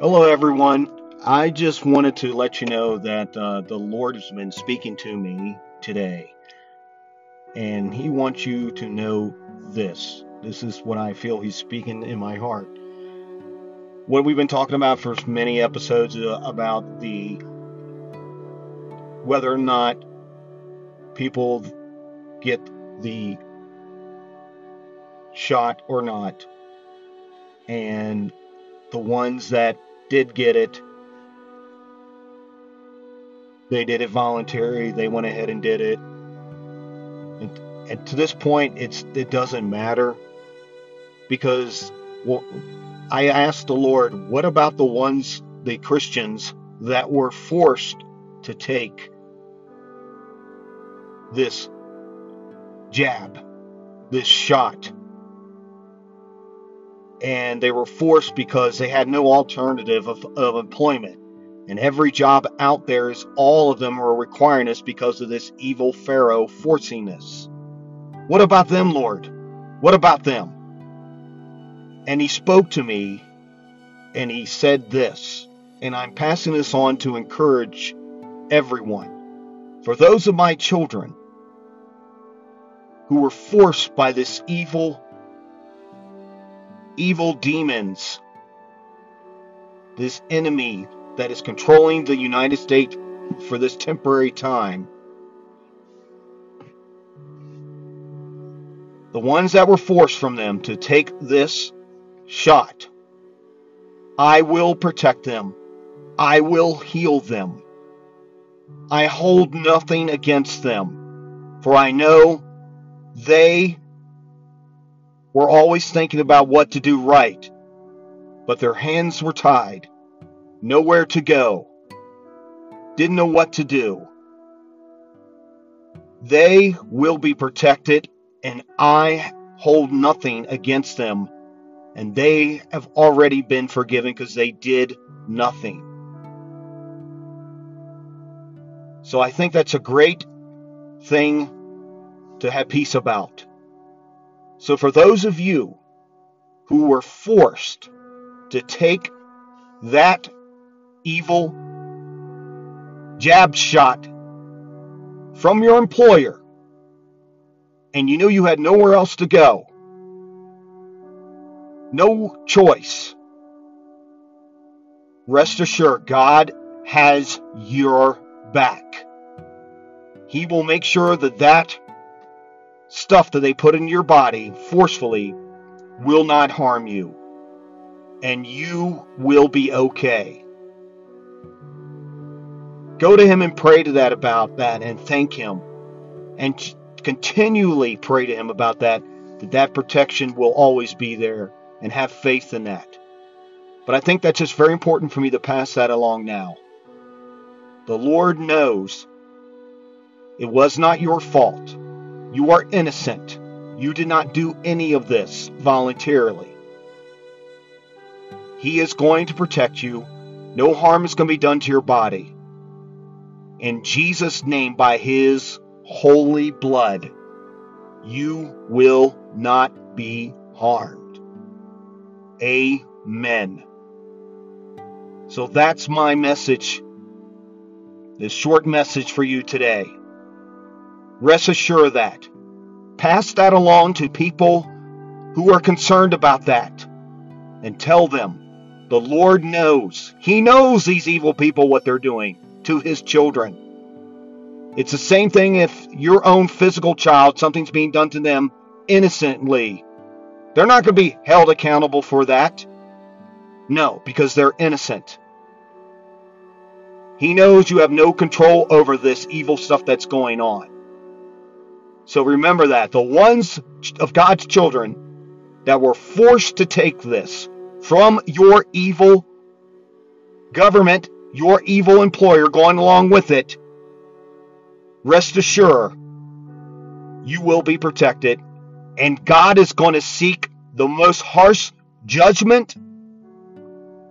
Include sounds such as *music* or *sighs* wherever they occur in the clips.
Hello, everyone. I just wanted to let you know that uh, the Lord has been speaking to me today, and He wants you to know this. This is what I feel He's speaking in my heart. What we've been talking about for many episodes uh, about the whether or not people get the shot or not, and the ones that did get it, they did it voluntary. They went ahead and did it. And, and to this point, it's it doesn't matter because well, I asked the Lord, what about the ones, the Christians that were forced to take this jab, this shot? And they were forced because they had no alternative of, of employment. And every job out there is all of them are requiring us because of this evil Pharaoh forcing us. What about them, Lord? What about them? And he spoke to me and he said this, and I'm passing this on to encourage everyone. For those of my children who were forced by this evil evil demons, this enemy that is controlling the United States for this temporary time. The ones that were forced from them to take this shot, I will protect them. I will heal them. I hold nothing against them, for I know they were always thinking about what to do right, but their hands were tied, nowhere to go, didn't know what to do. They will be protected, and I hold nothing against them, and they have already been forgiven because they did nothing. So I think that's a great thing to have peace about. So, for those of you who were forced to take that evil jab shot from your employer and you knew you had nowhere else to go, no choice, rest assured God has your back. He will make sure that that stuff that they put in your body forcefully will not harm you. And you will be okay. Go to him and pray to that about that and thank him. And continually pray to him about that that that protection will always be there and have faith in that. But I think that's just very important for me to pass that along now. The Lord knows it was not your fault. You are innocent. You did not do any of this voluntarily. He is going to protect you. No harm is going to be done to your body. In Jesus' name, by His holy blood, you will not be harmed. Amen. So that's my message, this short message for you today. Rest assured that. Pass that along to people who are concerned about that and tell them the Lord knows. He knows these evil people what they're doing to his children. It's the same thing if your own physical child, something's being done to them innocently. They're not going to be held accountable for that. No, because they're innocent. He knows you have no control over this evil stuff that's going on. So remember that. The ones of God's children that were forced to take this from your evil government, your evil employer going along with it, rest assured you will be protected. And God is going to seek the most harsh judgment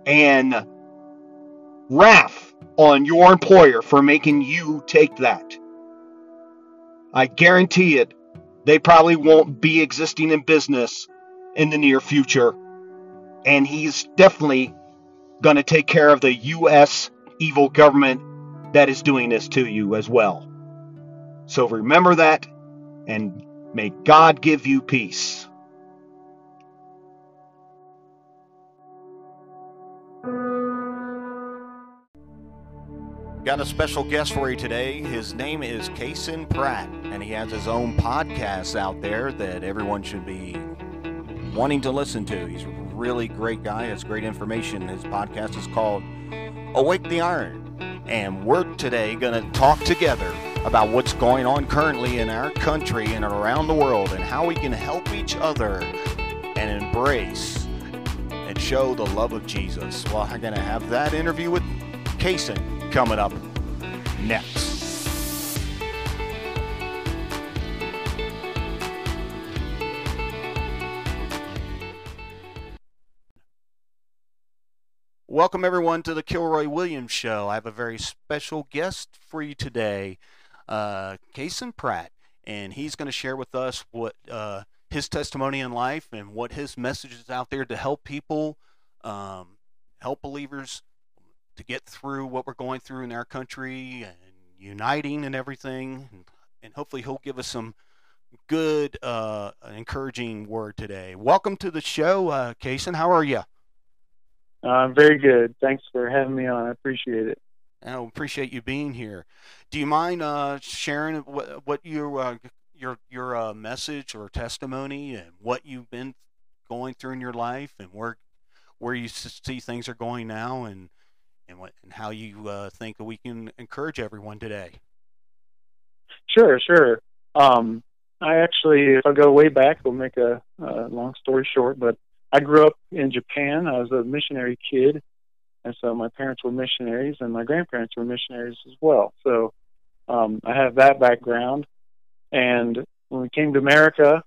and wrath on your employer for making you take that. I guarantee it, they probably won't be existing in business in the near future. And he's definitely going to take care of the U.S. evil government that is doing this to you as well. So remember that and may God give you peace. Got a special guest for you today. His name is Cason Pratt, and he has his own podcast out there that everyone should be wanting to listen to. He's a really great guy, has great information. His podcast is called Awake the Iron. And we're today going to talk together about what's going on currently in our country and around the world and how we can help each other and embrace and show the love of Jesus. Well, I'm going to have that interview with Cason coming up next. Welcome, everyone, to the Kilroy Williams Show. I have a very special guest for you today, uh, Cason Pratt, and he's going to share with us what uh, his testimony in life and what his message is out there to help people, um, help believers to get through what we're going through in our country and uniting and everything. And, and hopefully, he'll give us some good, uh, encouraging word today. Welcome to the show, uh, Cason. How are you? Uh, very good. Thanks for having me on. I appreciate it. I appreciate you being here. Do you mind uh, sharing what, what your uh, your your uh, message or testimony and what you've been going through in your life and where where you see things are going now and and what and how you uh, think we can encourage everyone today? Sure, sure. Um, I actually, if I go way back, we'll make a, a long story short, but I grew up in Japan. I was a missionary kid, and so my parents were missionaries, and my grandparents were missionaries as well. So um, I have that background. And when we came to America,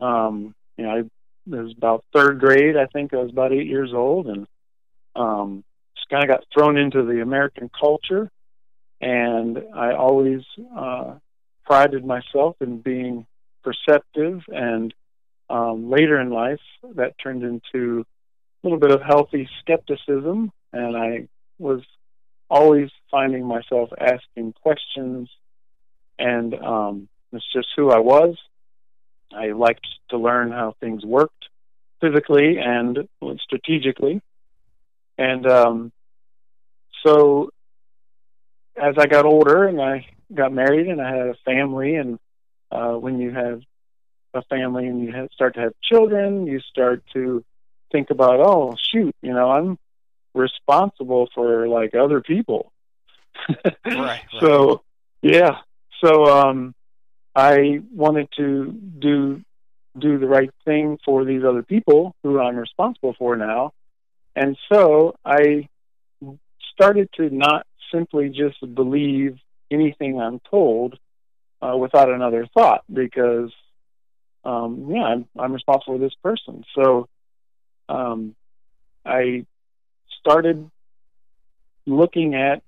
um, you know, I it was about third grade. I think I was about eight years old, and um, kind of got thrown into the American culture. And I always uh, prided myself in being perceptive and um, later in life, that turned into a little bit of healthy skepticism, and I was always finding myself asking questions, and um, it's just who I was. I liked to learn how things worked physically and strategically, and um, so as I got older and I got married and I had a family, and uh, when you have a family and you have, start to have children, you start to think about, oh shoot, you know, I'm responsible for like other people. *laughs* right, right. So yeah, so um, I wanted to do do the right thing for these other people who I'm responsible for now, and so I started to not simply just believe anything I'm told uh, without another thought because um, yeah, I'm, I'm responsible for this person. So um, I started looking at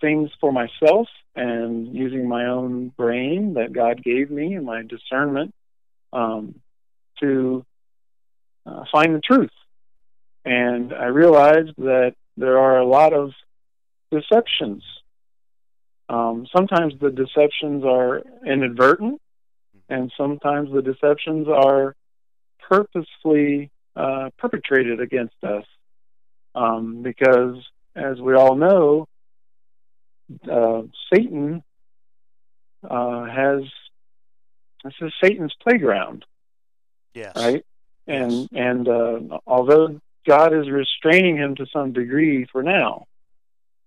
things for myself and using my own brain that God gave me and my discernment um, to uh, find the truth. And I realized that there are a lot of deceptions. Um, sometimes the deceptions are inadvertent, and sometimes the deceptions are purposefully uh, perpetrated against us um, because, as we all know, uh, Satan uh, has this is Satan's playground. Yes. Right. And and uh, although God is restraining him to some degree for now,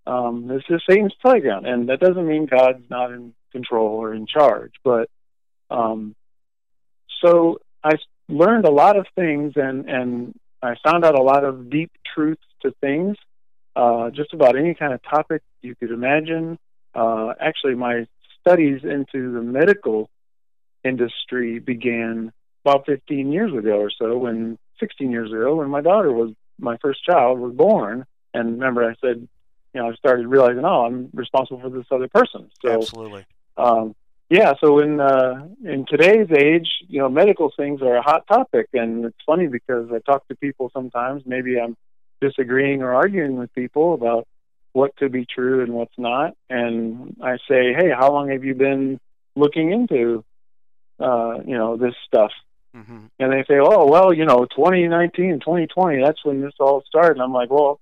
um, this is Satan's playground, and that doesn't mean God's not in control or in charge, but um, so I learned a lot of things, and and I found out a lot of deep truths to things. Uh, just about any kind of topic you could imagine. Uh, actually, my studies into the medical industry began about 15 years ago or so, when 16 years ago, when my daughter was my first child was born. And remember, I said, you know, I started realizing, oh, I'm responsible for this other person. So, Absolutely. Um, yeah, so in uh, in today's age, you know, medical things are a hot topic, and it's funny because I talk to people sometimes. Maybe I'm disagreeing or arguing with people about what could be true and what's not. And I say, hey, how long have you been looking into, uh, you know, this stuff? Mm-hmm. And they say, oh, well, you know, 2019, 2020, that's when this all started. And I'm like, well,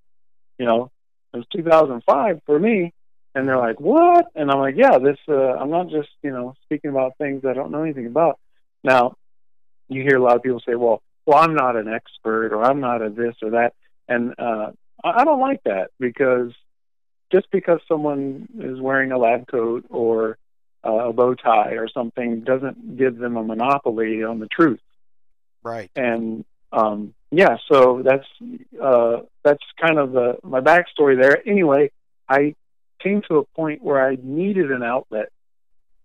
you know, it was 2005 for me. And they're like, what? And I'm like, yeah, this, uh, I'm not just, you know, speaking about things I don't know anything about. Now, you hear a lot of people say, well, well, I'm not an expert or I'm not a this or that. And, uh, I don't like that because just because someone is wearing a lab coat or uh, a bow tie or something doesn't give them a monopoly on the truth. Right. And um, yeah, so that's uh, that's kind of the my backstory there. Anyway, I came to a point where I needed an outlet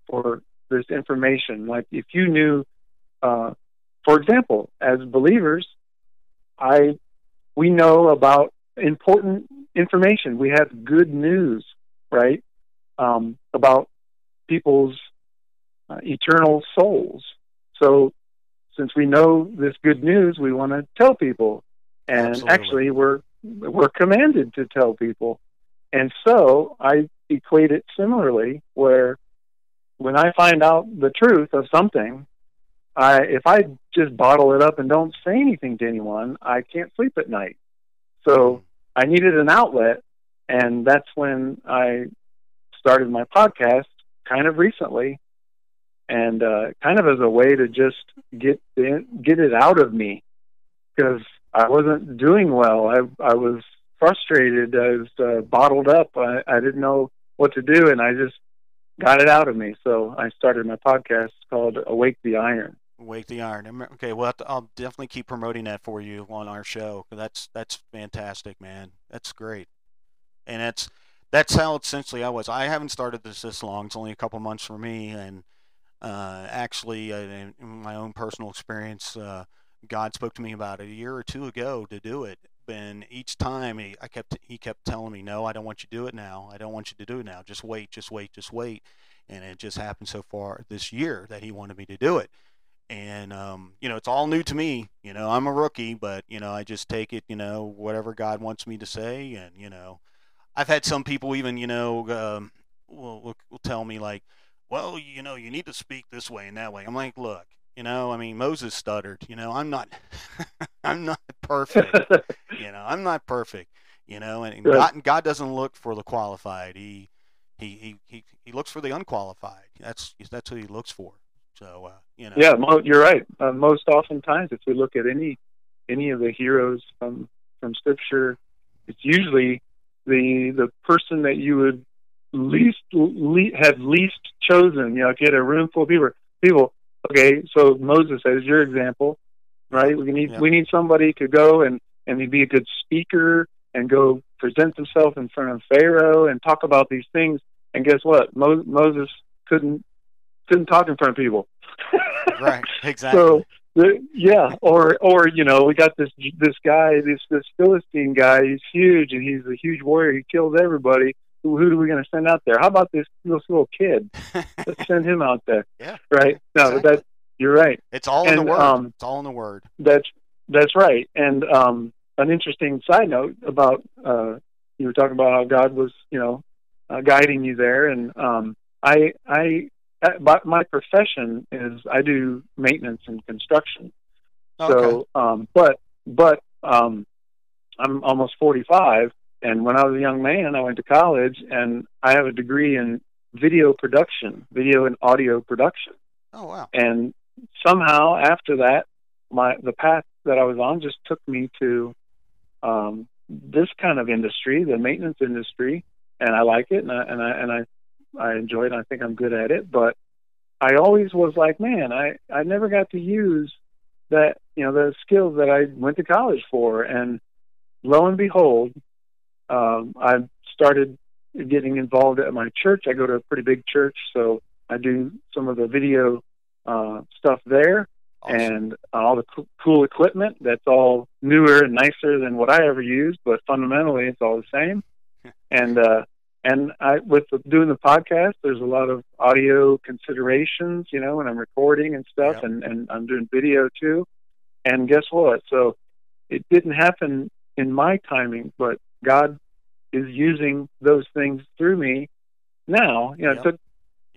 for this information. Like if you knew, uh, for example, as believers, I we know about important information. We have good news, right, um, about people's uh, eternal souls. So, since we know this good news, we want to tell people, and Absolutely. actually, we're we're commanded to tell people. And so, I equate it similarly, where when I find out the truth of something, I if I just bottle it up and don't say anything to anyone, I can't sleep at night. So I needed an outlet, and that's when I started my podcast kind of recently, and uh, kind of as a way to just get the, get it out of me because I wasn't doing well. I I was frustrated. I was uh, bottled up. I, I didn't know what to do, and I just got it out of me. So I started my podcast called Awake the Iron. Awake the Iron. Okay, well, I'll definitely keep promoting that for you on our show. That's that's fantastic, man. That's great, and that's that's how essentially I was. I haven't started this this long. It's only a couple months for me, and uh, actually, uh, in my own personal experience, uh, God spoke to me about it a year or two ago to do it. And each time he, I kept he kept telling me, "No, I don't want you to do it now. I don't want you to do it now. Just wait, just wait, just wait." And it just happened so far this year that he wanted me to do it and um, you know it's all new to me you know i'm a rookie but you know i just take it you know whatever god wants me to say and you know i've had some people even you know um, will, will, will tell me like well you know you need to speak this way and that way i'm like look you know i mean moses stuttered you know i'm not *laughs* i'm not perfect *laughs* you know i'm not perfect you know and, and god, god doesn't look for the qualified he he, he, he, he looks for the unqualified that's that's who he looks for so uh, you know. Yeah, mo- you're right. Uh, most oftentimes, if we look at any any of the heroes from from Scripture, it's usually the the person that you would least le- have least chosen. You know, get a room full of people. People. Okay, so Moses as your example, right? We need yeah. we need somebody to go and and be a good speaker and go present himself in front of Pharaoh and talk about these things. And guess what? Mo- Moses couldn't couldn't talk in front of people. *laughs* right. Exactly. So yeah, or or you know, we got this this guy, this this Philistine guy. He's huge and he's a huge warrior. He kills everybody. Who, who are we going to send out there? How about this this little kid? *laughs* Let's send him out there. Yeah. Right. No, exactly. that you're right. It's all and, in the word. Um, it's all in the word. That's that's right. And um, an interesting side note about uh, you were talking about how God was, you know, uh, guiding you there, and um, I I but my profession is I do maintenance and construction. Okay. So, um, but but um, I'm almost 45, and when I was a young man, I went to college, and I have a degree in video production, video and audio production. Oh wow! And somehow after that, my the path that I was on just took me to um, this kind of industry, the maintenance industry, and I like it, and I and I and I I enjoy it. I think I'm good at it, but I always was like, man, I I never got to use that you know the skills that I went to college for, and lo and behold, um, I started getting involved at my church. I go to a pretty big church, so I do some of the video uh, stuff there, awesome. and all the co- cool equipment. That's all newer and nicer than what I ever used, but fundamentally, it's all the same. *laughs* and uh, and I, with the, doing the podcast, there's a lot of audio considerations, you know, when I'm recording and stuff, yep. and and I'm doing video too. And guess what? So it didn't happen in my timing, but God is using those things through me now. You know, Yep. it took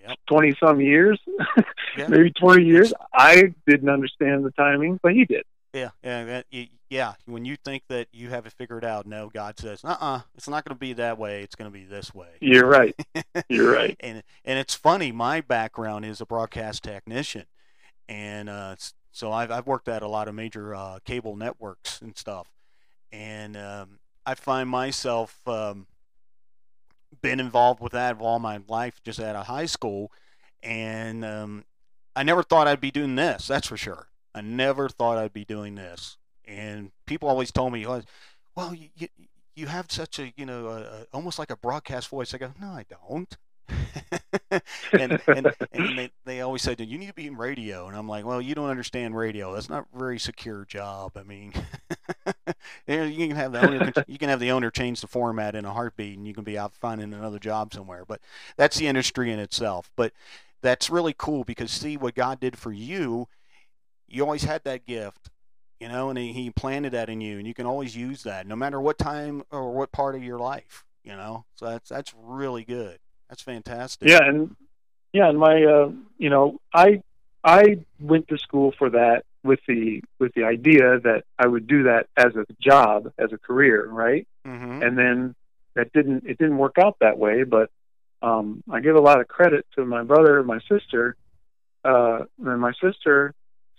Yep. twenty some years, *laughs* Yeah. maybe twenty years. I didn't understand the timing, but He did. Yeah, yeah, yeah. When you think that you have it figured out, no, God says, "Uh-uh, it's not going to be that way. It's going to be this way." You're right. *laughs* You're right. and and it's funny. My background is a broadcast technician, and uh, so I've I've worked at a lot of major uh, cable networks and stuff, and um, I find myself um, been involved with that all my life, just out of high school, and um, I never thought I'd be doing this. That's for sure. I never thought I'd be doing this, and people always told me, "Oh, "Well, you, you have such a you know a, a, almost like a broadcast voice." I go, "No, I don't." *laughs* and and, and they, they always said, "You need to be in radio," and I'm like, "Well, you don't understand radio. That's not a very secure job. I mean, *laughs* you can have the owner you can have the owner change the format in a heartbeat, and you can be out finding another job somewhere. But that's the industry in itself. But that's really cool because see what God did for you. You always had that gift, you know, and he, he planted that in you, and you can always use that no matter what time or what part of your life, you know. So that's that's really good. That's fantastic. Yeah, and yeah, and my uh, you know, I I went to school for that with the with the idea that I would do that as a job, as a career, right? Mm-hmm. And then that didn't it didn't work out that way, but um I give a lot of credit to my brother and my sister. Uh and my sister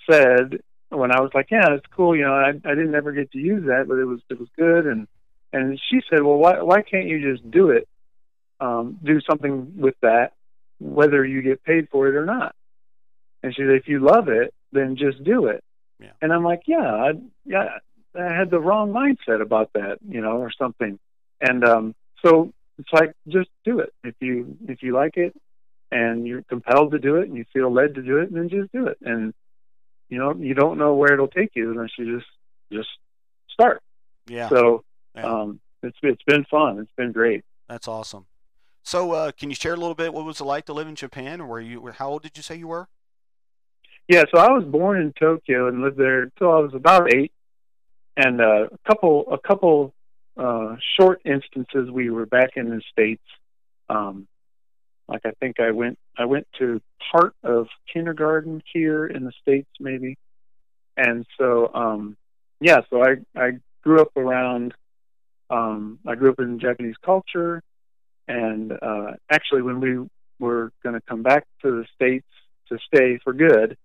said when I was like, Yeah, it's cool, you know, I I didn't ever get to use that, but it was it was good and and she said, Well why why can't you just do it? Um, do something with that, whether you get paid for it or not. And she said, if you love it, then just do it. Yeah. And I'm like, yeah, I, yeah, I had the wrong mindset about that, you know, or something. And um, so it's like, just do it. If you if you like it, and you're compelled to do it, and you feel led to do it, then just do it. And you know, you don't know where it'll take you unless you just just start. Yeah, So yeah, um, it's it's been fun. It's been great. that's awesome. So, uh, can you share a little bit what was it like to live in Japan, or were you? How old did you say you were? Yeah, so I was born in Tokyo and lived there until I was about eight. And uh, a couple, a couple uh, short instances, we were back in the states. Um, like I think I went, I went to part of kindergarten here in the states, maybe. And so, um, yeah, so I I grew up around. Um, I grew up in Japanese culture, and uh, actually, when we were going to come back to the states to stay for good,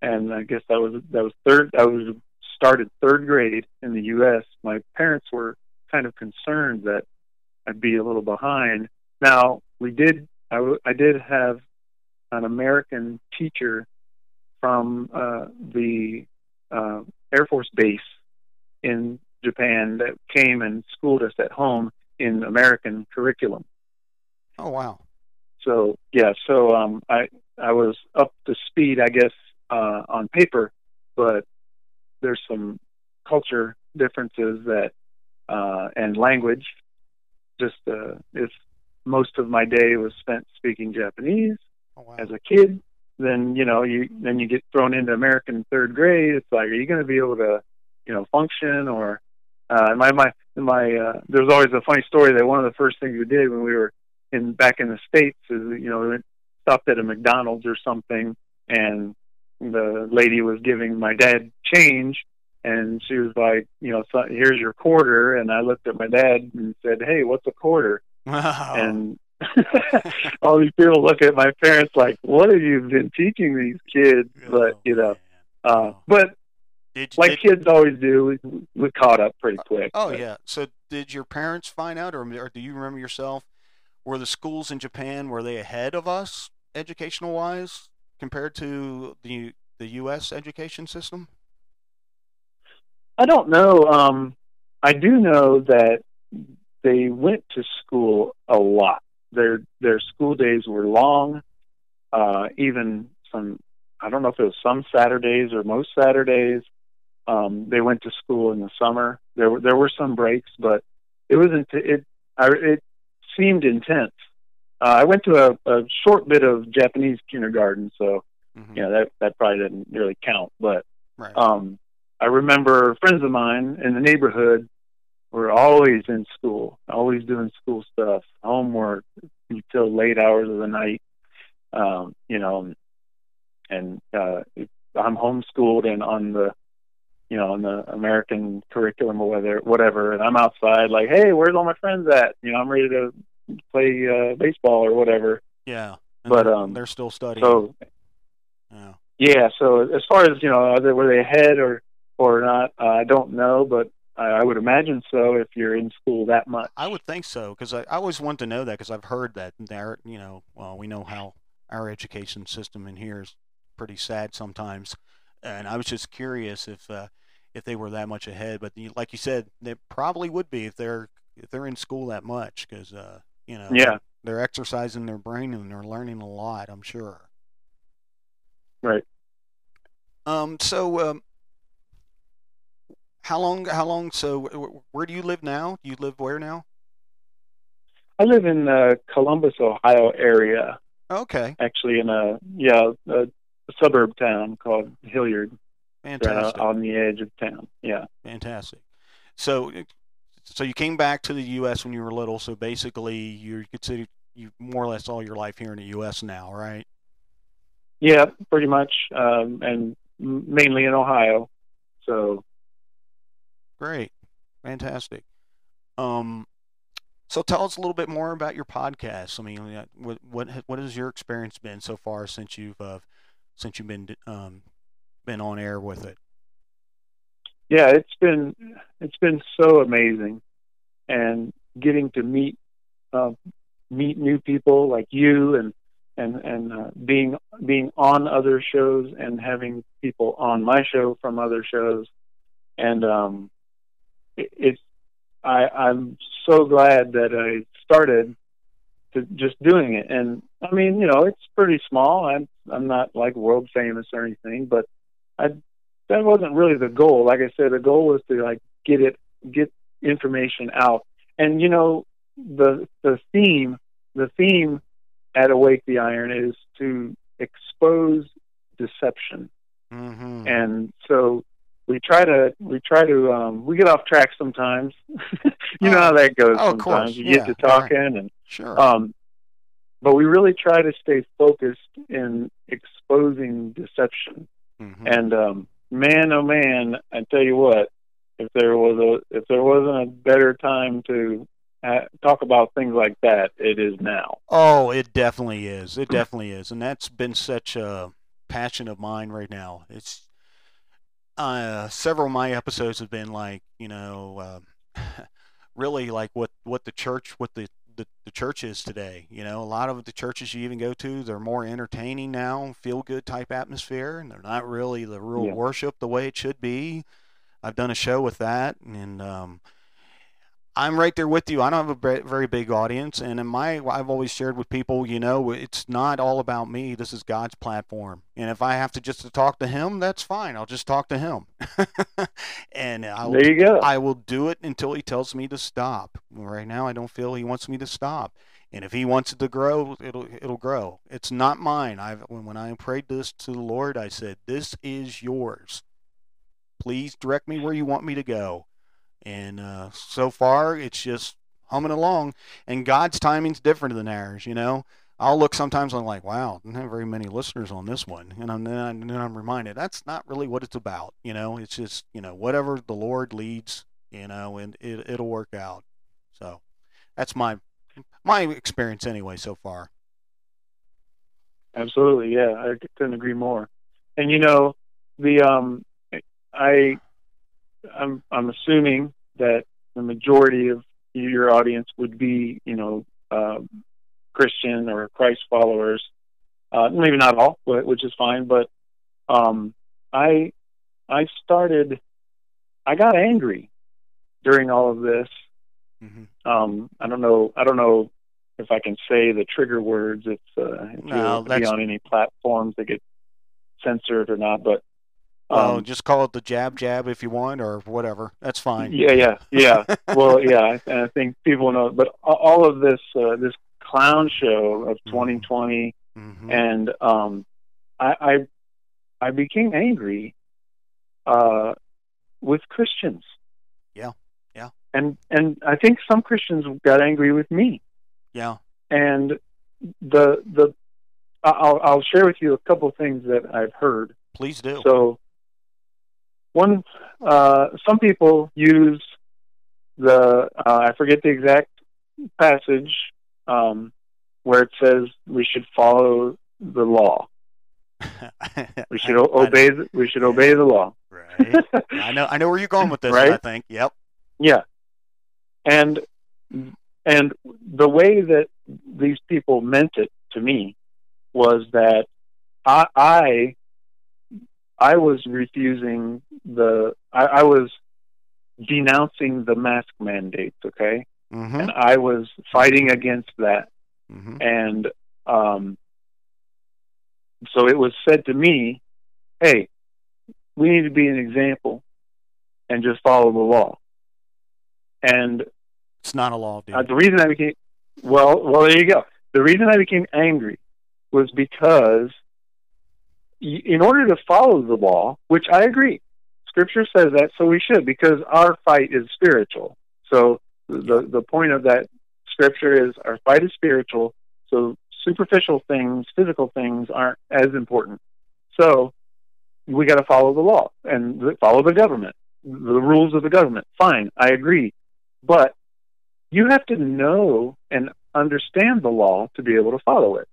and I guess that was that was third. I was started third grade in the U.S. My parents were kind of concerned that I'd be a little behind. Now we did. I, w- I did have an American teacher from uh, the uh, Air Force base in Japan that came and schooled us at home in American curriculum. Oh wow. So yeah, so um, I I was up to speed, I guess, uh, on paper, but there's some culture differences that uh, and language. Just uh, if most of my day was spent speaking Japanese Oh wow. as a kid, then you know you then you get thrown into American third grade. It's like, are you going to be able to, you know, function or uh, my my my uh, there's always a funny story that one of the first things we did when we were in back in the states is you know we went- stopped at a McDonald's or something and the lady was giving my dad change and she was like you know so, here's your quarter and I looked at my dad and said hey what's a quarter Wow. and *laughs* all these people look at my parents like what have you been teaching these kids but Oh, you know uh Oh. but did, like did- kids always do we, we caught up pretty quick Oh but- yeah. So did your parents find out, or, or do you remember yourself? Were the schools in Japan were they ahead of us educational wise compared to the the U.S. education system? I don't know. Um, I do know that they went to school a lot. Their their school days were long. Uh, even some, I don't know if it was some Saturdays or most Saturdays. Um, they went to school in the summer. There were there were some breaks, but it wasn't. It I, it seemed intense. Uh, I went to a, a short bit of Japanese kindergarten, so Mhm. you know that that probably didn't really count. But Right. um, I remember friends of mine in the neighborhood we're always in school, always doing school stuff, homework until late hours of the night. Um, you know, and uh, I'm homeschooled and on the, you know, on the American curriculum or whatever, whatever. And I'm outside, like, hey, where's all my friends at? You know, I'm ready to play uh, baseball or whatever. Yeah. But they're, um, they're still studying. So yeah. Yeah. So as far as you know, are they, were they ahead or or not? Uh, I don't know, but I, would imagine so if you're in school that much. I would think so because I, I always want to know that because I've heard that there, you know, well, we know how our education system in here is pretty sad sometimes, and I was just curious if uh, if they were that much ahead. But like you said, they probably would be if they're if they're in school that much because uh, you know, yeah, they're exercising their brain and they're learning a lot. I'm sure. Right. Um. So, um, how long? How long? So, where do you live now? You live where now? I live in the Columbus, Ohio area. Okay. Actually, in a yeah a, suburb town called Hilliard. Fantastic. Right on the edge of town. Yeah. Fantastic. So, so you came back to the U.S. when you were little. So basically, you consider you more or less all your life here in the U.S. now, right? Yeah, pretty much, um, and mainly in Ohio. So great, fantastic. Um, so tell us a little bit more about your podcast. I mean, what what what has your experience been so far since you've uh, since you've been um, been on air with it? Yeah, it's been it's been so amazing, and getting to meet uh, meet new people like you and and and uh, being being on other shows and having people on my show from other shows and um it, it's i i'm so glad that i started to just doing it and i mean you know it's pretty small i'm i'm not like world famous or anything but i that wasn't really the goal like i said the goal was to like get it get information out and you know the the theme the theme at Awake the Iron is to expose deception. Mm-hmm. And so we try to we try to um we get off track sometimes. *laughs* you oh, know how that goes oh, sometimes. You yeah, get to talking right. and sure. um but we really try to stay focused in exposing deception. Mm-hmm. And um man oh man, I tell you what, if there was a if there wasn't a better time to uh, talk about things like that, it is now. Oh, it definitely is. It definitely is, and that's been such a passion of mine right now. It's uh, several of my episodes have been like, you know, uh, *laughs* really like what what the church, what the, the the church is today. You know, a lot of the churches you even go to, they're more entertaining now, feel good type atmosphere, and they're not really the real Yeah. worship the way it should be. I've done a show with that, and um, I'm right there with you. I don't have a very big audience, and in my I've always shared with people, you know, it's not all about me. This is God's platform, and if I have to just to talk to Him, that's fine. I'll just talk to Him, *laughs* and I will, There you go. I will do it until He tells me to stop. Right now, I don't feel He wants me to stop, and if He wants it to grow, it'll it'll grow. It's not mine. I've when when I prayed this to the Lord, I said, "This is yours. Please direct me where you want me to go." And uh, so far, it's just humming along. And God's timing's different than ours, you know. I'll look sometimes. I'm like, wow, don't have very many listeners on this one, and I'm, then, I'm, then I'm reminded that's not really what it's about. You know, it's just you know whatever the Lord leads, you know, and it, it'll work out. So that's my my experience anyway so far. Absolutely, yeah, I couldn't agree more. And you know, the um, I, I'm I'm assuming that the majority of your audience would be, you know, uh, Christian or Christ followers. Uh, maybe not all, but, which is fine. But um, I I started. I got angry during all of this. Mm-hmm. Um, I don't know. I don't know if I can say the trigger words. If, uh, if No, be on any platforms that get censored or not, but Oh, um, just call it the jab jab if you want, or whatever. That's fine. yeah, yeah, yeah. *laughs* well, yeah, and I think people know. But all of this, uh, this clown show of Mhm. 2020, hmm and um, I, I, I became angry uh, with Christians. Yeah, yeah. and and I think some Christians got angry with me. Yeah. And the the I'll I'll share with you a couple of things that I've heard. Please do. So one uh, some people use the uh, I forget the exact passage um, where it says we should follow the law. *laughs* We should obey. The, we should obey the law. Right. I know. I know where you're going with this. Right? I think. Yep. Yeah, and and the way that these people meant it to me was that I I, I was refusing the I, I was denouncing the mask mandates. Okay, Mm-hmm. and I was fighting against that. mm-hmm. and um, so it was said to me, "Hey, we need to be an example and just follow the law." And It's not a law, dude. uh, the reason I became well, well, there you go. The reason I became angry was because, in order to follow the law, which I agree, Scripture says that, so we should, because our fight is spiritual. So the the point of that Scripture is our fight is spiritual. So superficial things, physical things, aren't as important. So we got to follow the law and follow the government, the rules of the government. Fine, I agree, but you have to know and understand the law to be able to follow it.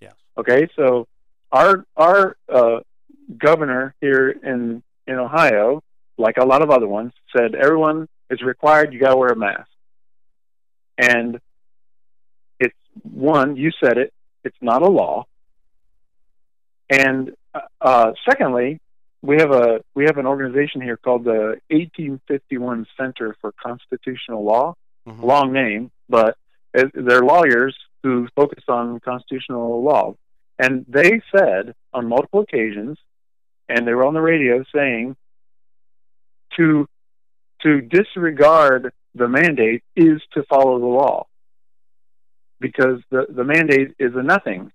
Yes. Okay, so our our uh, governor here in in Ohio, like a lot of other ones, said everyone is required. You got to wear a mask, and it's one. You said it. It's not a law. And uh, secondly, we have a we have an organization here called the 1851 Center for Constitutional Law Mhm. long name, but they're lawyers who focus on constitutional law. And they said on multiple occasions, and they were on the radio saying, to to disregard the mandate is to follow the law, because the the mandate is a nothing.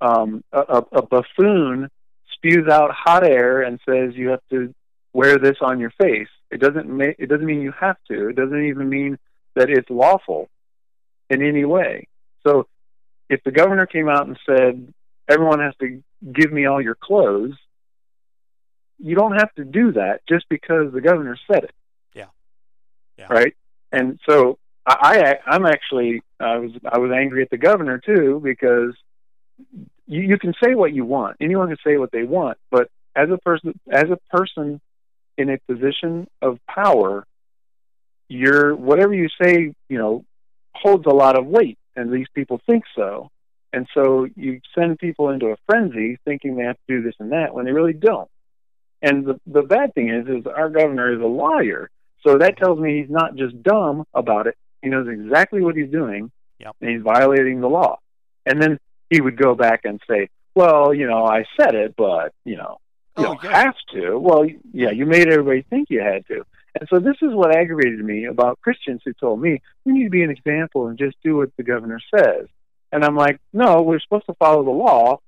Um, a, a, buffoon spews out hot air and says you have to wear this on your face. It doesn't ma- it doesn't mean you have to. It doesn't even mean that it's lawful in any way. So if the governor came out and said everyone has to give me all your clothes, you don't have to do that just because the governor said it. Yeah. Yeah. Right? And so I, I I'm actually I was I was angry at the governor too because you, you can say what you want. Anyone can say what they want, but as a person as a person in a position of power, your whatever you say, you know, holds a lot of weight, and these people think so. And so you send people into a frenzy thinking they have to do this and that when they really don't. And the the bad thing is, is our governor is a liar. So that tells me he's not just dumb about it. He knows exactly what he's doing, Yep. and he's violating the law. And then he would go back and say, "Well, you know, I said it, but you know, you Oh, don't yeah. have to." Well, yeah, you made everybody think you had to. And so this is what aggravated me about Christians who told me we need to be an example and just do what the governor says. And I'm like, no, we're supposed to follow the law,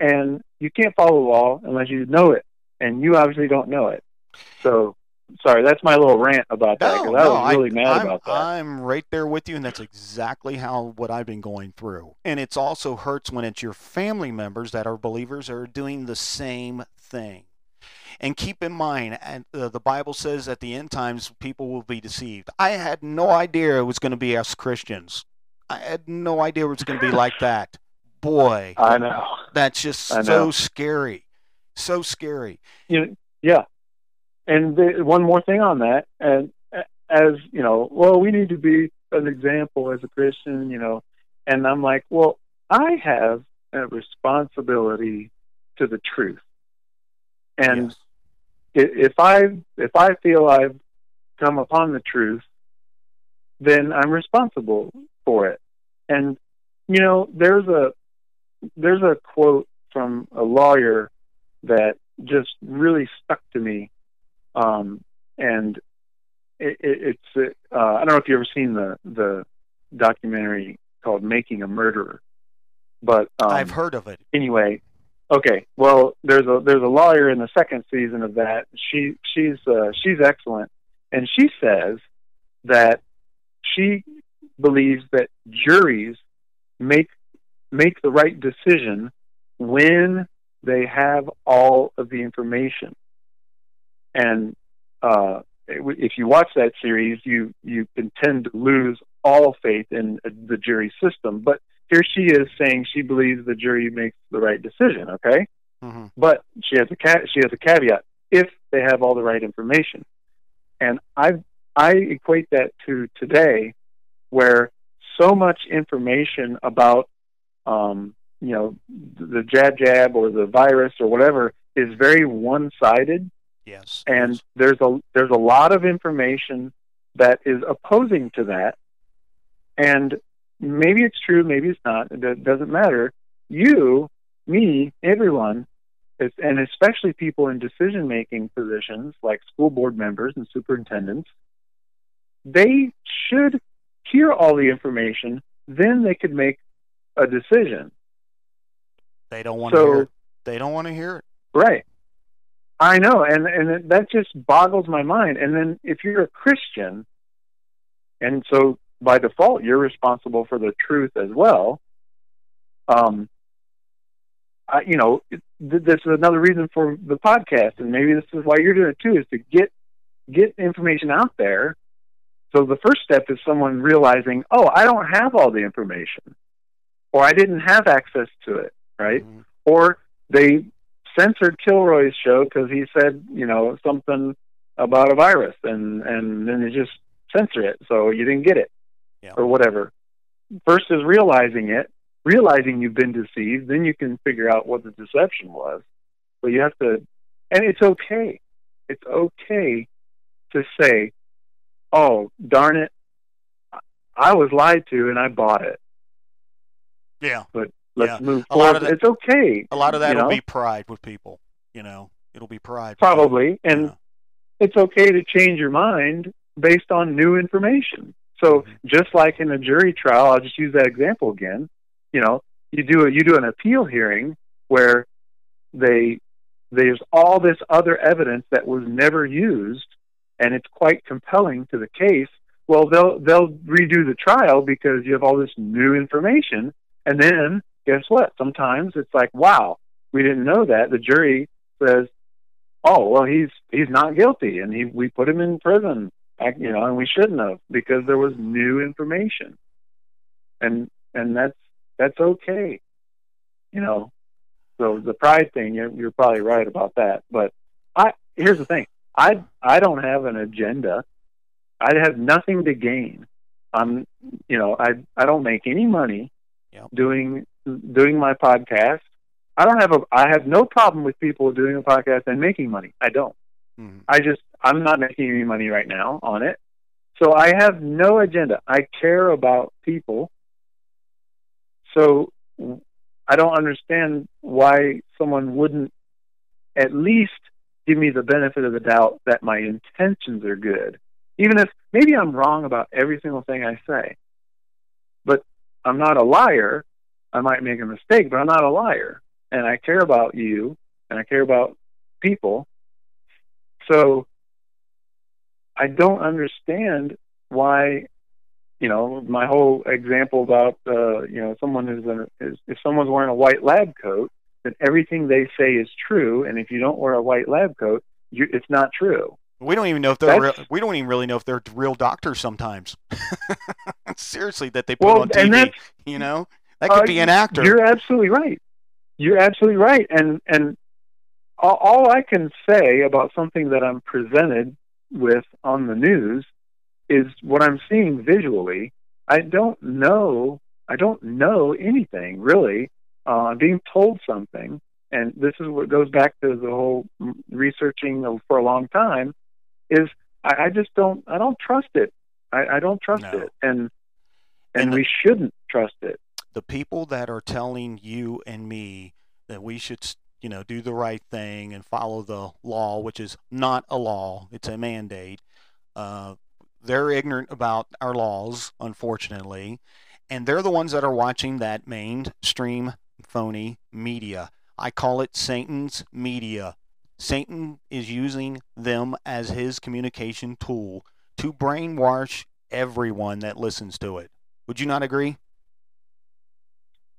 and you can't follow the law unless you know it, and you obviously don't know it. So, sorry, that's my little rant about that No, because I no, was really mad I'm, about that. I'm right there with you, and that's exactly how what I've been going through. And it's also hurts when it's your family members that are believers are doing the same thing. And keep in mind, and uh, the Bible says at the end times people will be deceived. I had no idea it was going to be us Christians. I had no idea it was going to be like that. Boy, *laughs* I know. that's just I so scary. So scary. you know, yeah. And the, one more thing on that, and as you know, well, we need to be an example as a Christian, you know. And I'm like, well, I have a responsibility to the truth, and Yes. if I if I feel I've come upon the truth, then I'm responsible for it. And you know, there's a there's a quote from a lawyer that just really stuck to me, um, and it, it, it's uh, I don't know if you've ever seen the the documentary called "Making a Murderer," but um, I've heard of it. anyway okay well there's a there's a lawyer in the second season of that she she's uh, she's excellent and she says that she believes that juries make make the right decision when they have all of the information. And uh, if you watch that series, you you can tend to lose all faith in the jury system. But here she is saying she believes the jury makes the right decision. Okay, mm-hmm. but she has a ca- she has a caveat if they have all the right information. And I I equate that to today, where so much information about um, you know the jab jab or the virus or whatever is very one sided. Yes. And there's a there's a lot of information that is opposing to that. And maybe it's true, maybe it's not. It doesn't matter. You, me, everyone, and especially people in decision making positions like school board members and superintendents, they should hear all the information, then they could make a decision. They don't want so, to hear it. They don't want to hear it. Right. I know, and and that just boggles my mind. And then if you're a Christian, and so by default you're responsible for the truth as well. Um, I, you know, this is another reason for the podcast, and maybe this is why you're doing it too, is to get get information out there. So the first step is someone realizing, oh, I don't have all the information, or I didn't have access to it, right? Mm-hmm. Or they censored Kilroy's show because he said, you know, something about a virus, and and then they just censor it, so you didn't get it, yeah. or whatever. First is realizing it, realizing you've been deceived, then you can figure out what the deception was. But you have to, and it's okay. It's okay to say, "Oh, darn it, I was lied to, and I bought it." Yeah. But let's yeah. move forward. That, it's okay. A lot of that will know? be pride with people. You know, it'll be pride. Probably, and you know. it's okay to change your mind based on new information. So mm-hmm. just like in a jury trial, I'll just use that example again. You know, you do a, you do an appeal hearing where they there's all this other evidence that was never used, and it's quite compelling to the case. Well, they'll they'll redo the trial because you have all this new information, and then guess what? Sometimes it's like, wow, we didn't know that. The jury says, oh, well, he's he's not guilty, and he we put him in prison, you know, and we shouldn't have because there was new information, and and that's that's okay, you know. So the pride thing, you're, you're probably right about that. But I here's the thing, I I don't have an agenda. I have nothing to gain. I'm, you know, I I don't make any money yep. doing doing my podcast. I don't have a I have no problem with people doing a podcast and making money. I don't. Mm-hmm. I just I'm not making any money right now on it. So I have no agenda. I care about people. So I don't understand why someone wouldn't at least give me the benefit of the doubt that my intentions are good. Even if maybe I'm wrong about every single thing I say. But I'm not a liar I might make a mistake, but I'm not a liar. And I care about you and I care about people. So I don't understand why, you know, my whole example about, uh, you know, someone is, a, is if someone's wearing a white lab coat, then everything they say is true. And if you don't wear a white lab coat, you, it's not true. We don't even know if they're real, we don't even really know if they're real doctors sometimes. *laughs* Seriously, that they put well, on TV, you know. That could uh, be an actor. You're absolutely right. You're absolutely right. And and all, all I can say about something that I'm presented with on the news is what I'm seeing visually. I don't know. I don't know anything really. Uh, being told something, and this is what goes back to the whole researching for a long time. Is I, I just don't. I don't trust it. I, I don't trust no. it, and and, and the, we shouldn't trust it the people that are telling you and me that we should you know do the right thing and follow the law which is not a law it's a mandate uh, they're ignorant about our laws unfortunately and they're the ones that are watching that mainstream phony media i call it satan's media satan is using them as his communication tool to brainwash everyone that listens to it. Would you not agree?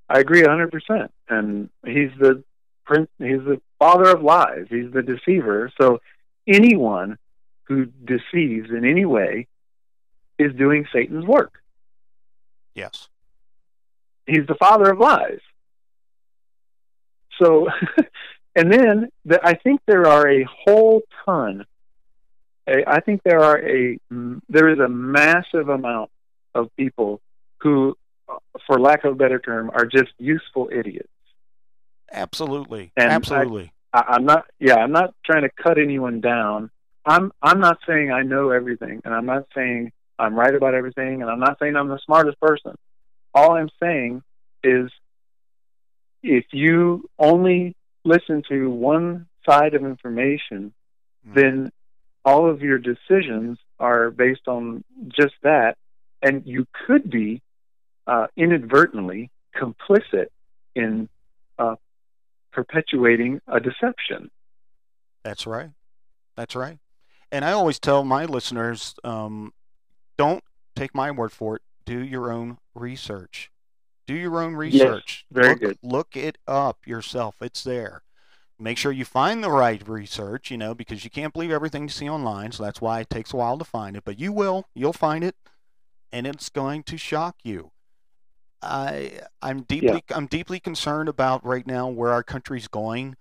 I agree 100%. And he's the prince, he's the father of lies. He's the deceiver. So anyone who deceives in any way is doing Satan's work. Yes. He's the father of lies. So, *laughs* and then the, I think there are a whole ton. I think there are a there is a massive amount of people who, uh, for lack of a better term, are just useful idiots. Absolutely, and absolutely. I, I'm not. Yeah, I'm not trying to cut anyone down. I'm. I'm not saying I know everything, and I'm not saying I'm right about everything, and I'm not saying I'm the smartest person. All I'm saying is if you only listen to one side of information, mm-hmm. then all of your decisions are based on just that, and you could be uh, inadvertently complicit in uh, perpetuating a deception. That's right. That's right. And I always tell my listeners um, don't take my word for it, do your own research. Do your own research. Yes, very look, good. Look it up yourself. It's there. Make sure you find the right research, you know, because you can't believe everything you see online. So that's why it takes a while to find it. But you will. You'll find it, and it's going to shock you. I I'm deeply yeah. I'm deeply concerned about right now where our country's going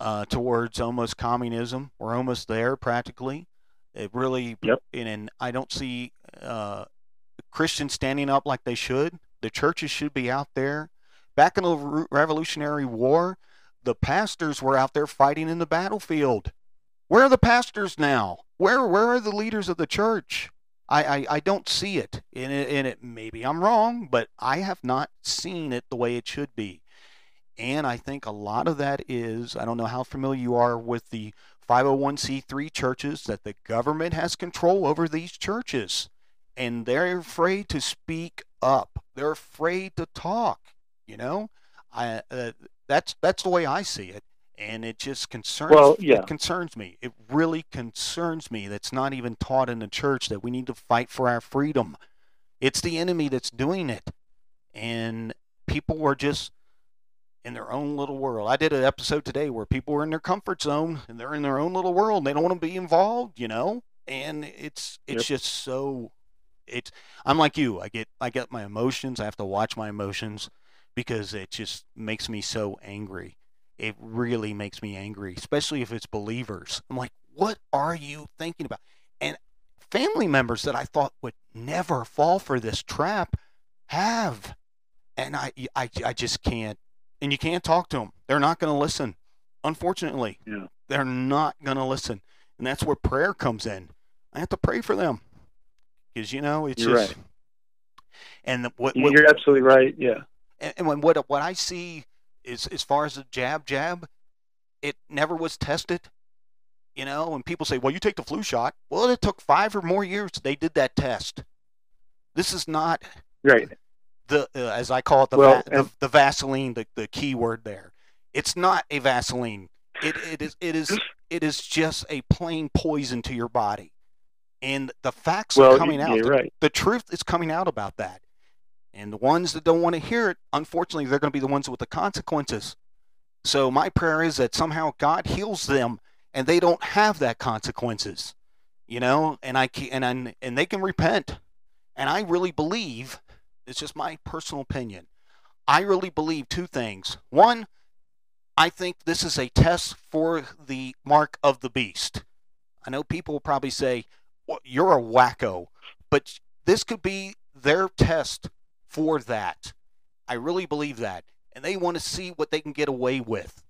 uh, towards almost communism. We're almost there practically. It really yep. and, I don't see uh, Christians standing up like they should. The churches should be out there. Back in the Revolutionary War, the pastors were out there fighting in the battlefield. Where are the pastors now? Where where are the leaders of the church? I, I, I don't see it. In it, in it. Maybe I'm wrong, but I have not seen it the way it should be. And I think a lot of that is I don't know how familiar you are with the 501c3 churches that the government has control over these churches and they're afraid to speak up. They're afraid to talk. You know, I uh, that's that's the way I see it, and it just concerns. Well, yeah. it concerns me. It really concerns me. That's not even taught in the church that we need to fight for our freedom. It's the enemy that's doing it, and people are just in their own little world. I did an episode today where people were in their comfort zone and they're in their own little world. And they don't want to be involved, you know. And it's it's yep. just so it's I'm like you. I get I get my emotions. I have to watch my emotions because it just makes me so angry. It really makes me angry, especially if it's believers. I'm like, what are you thinking about? And family members that I thought would never fall for this trap have. And I, I, I just can't. And you can't talk to them. They're not going to listen. Unfortunately, yeah. they're not going to listen. And that's where prayer comes in. I have to pray for them because you know it's You're just. Right. And what, what, you're absolutely right. Yeah. And, and when what what I see is as far as the jab jab, it never was tested. You know, when people say, "Well, you take the flu shot," well, it took five or more years they did that test. This is not right. The uh, as I call it the, well, va- the, the Vaseline, the the key word there. It's not a Vaseline. It it is it is it is just a plain poison to your body and the facts well, are coming out. The, right. the truth is coming out about that. And the ones that don't want to hear it, unfortunately, they're going to be the ones with the consequences. So my prayer is that somehow God heals them and they don't have that consequences. You know, and I can, and I, and they can repent. And I really believe, it's just my personal opinion. I really believe two things. One, I think this is a test for the mark of the beast. I know people will probably say, you're a wacko. But this could be their test for that. I really believe that. And they want to see what they can get away with.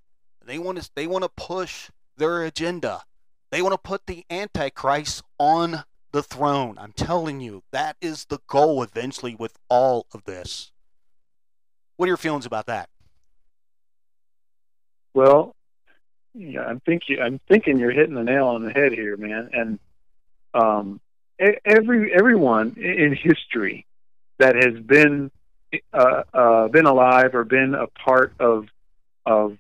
They want to they want to push their agenda. They want to put the antichrist on the throne. I'm telling you, that is the goal eventually with all of this. What are your feelings about that? Well, yeah, I'm thinking I'm thinking you're hitting the nail on the head here, man. And um, every everyone in history that has been uh, uh, been alive or been a part of of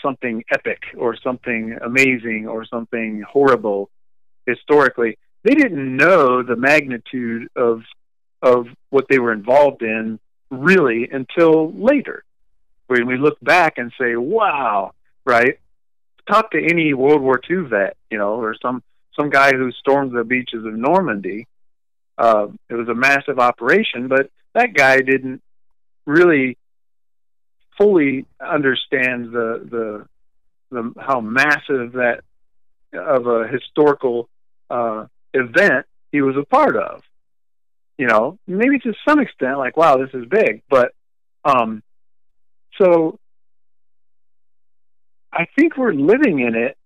something epic or something amazing or something horrible historically they didn't know the magnitude of of what they were involved in really until later. When we look back and say, "Wow!" Right? Talk to any World War II vet, you know, or some some guy who stormed the beaches of Normandy. Uh, it was a massive operation, but that guy didn't really fully understand the the, the how massive that of a historical uh, event he was a part of. You know, maybe to some extent, like, wow, this is big, but um, so I think we're living in it.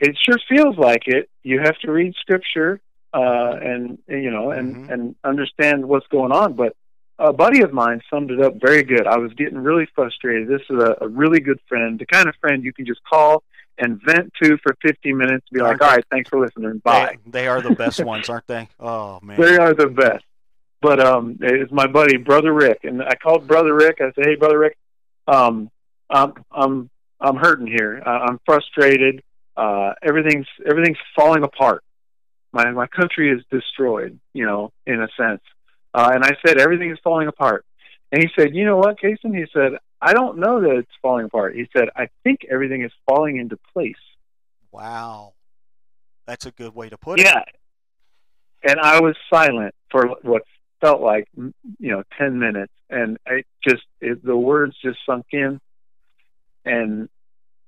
It sure feels like it. You have to read scripture uh, and you know and mm-hmm. and understand what's going on. But a buddy of mine summed it up very good. I was getting really frustrated. This is a, a really good friend, the kind of friend you can just call and vent to for 15 minutes. Be like, all right, thanks for listening. Bye. They, they are the best ones, aren't they? Oh man, they are the best. But um, it's my buddy, brother Rick, and I called brother Rick. I said, hey, brother Rick, um, I'm I'm I'm hurting here. I'm frustrated. Uh, everything's everything's falling apart. My my country is destroyed. You know, in a sense. Uh, and I said everything is falling apart. And he said, you know what, Cason? He said, I don't know that it's falling apart. He said, I think everything is falling into place. Wow. That's a good way to put it. Yeah. And I was silent for what felt like, you know, 10 minutes. And I just, it, the words just sunk in. And,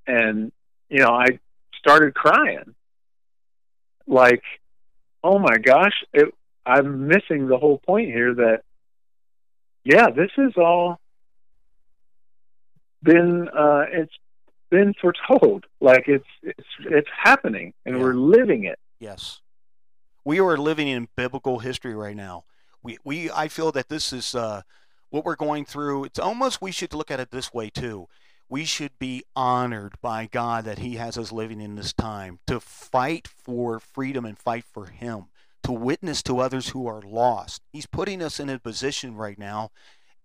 and, you know, I started crying. Like, oh my gosh, it, I'm missing the whole point here that, yeah, this is all been uh, it's been foretold. Like it's it's it's happening, and yeah. we're living it. Yes, we are living in biblical history right now. We we I feel that this is uh, what we're going through. It's almost we should look at it this way too. We should be honored by God that He has us living in this time to fight for freedom and fight for Him, to witness to others who are lost. He's putting us in a position right now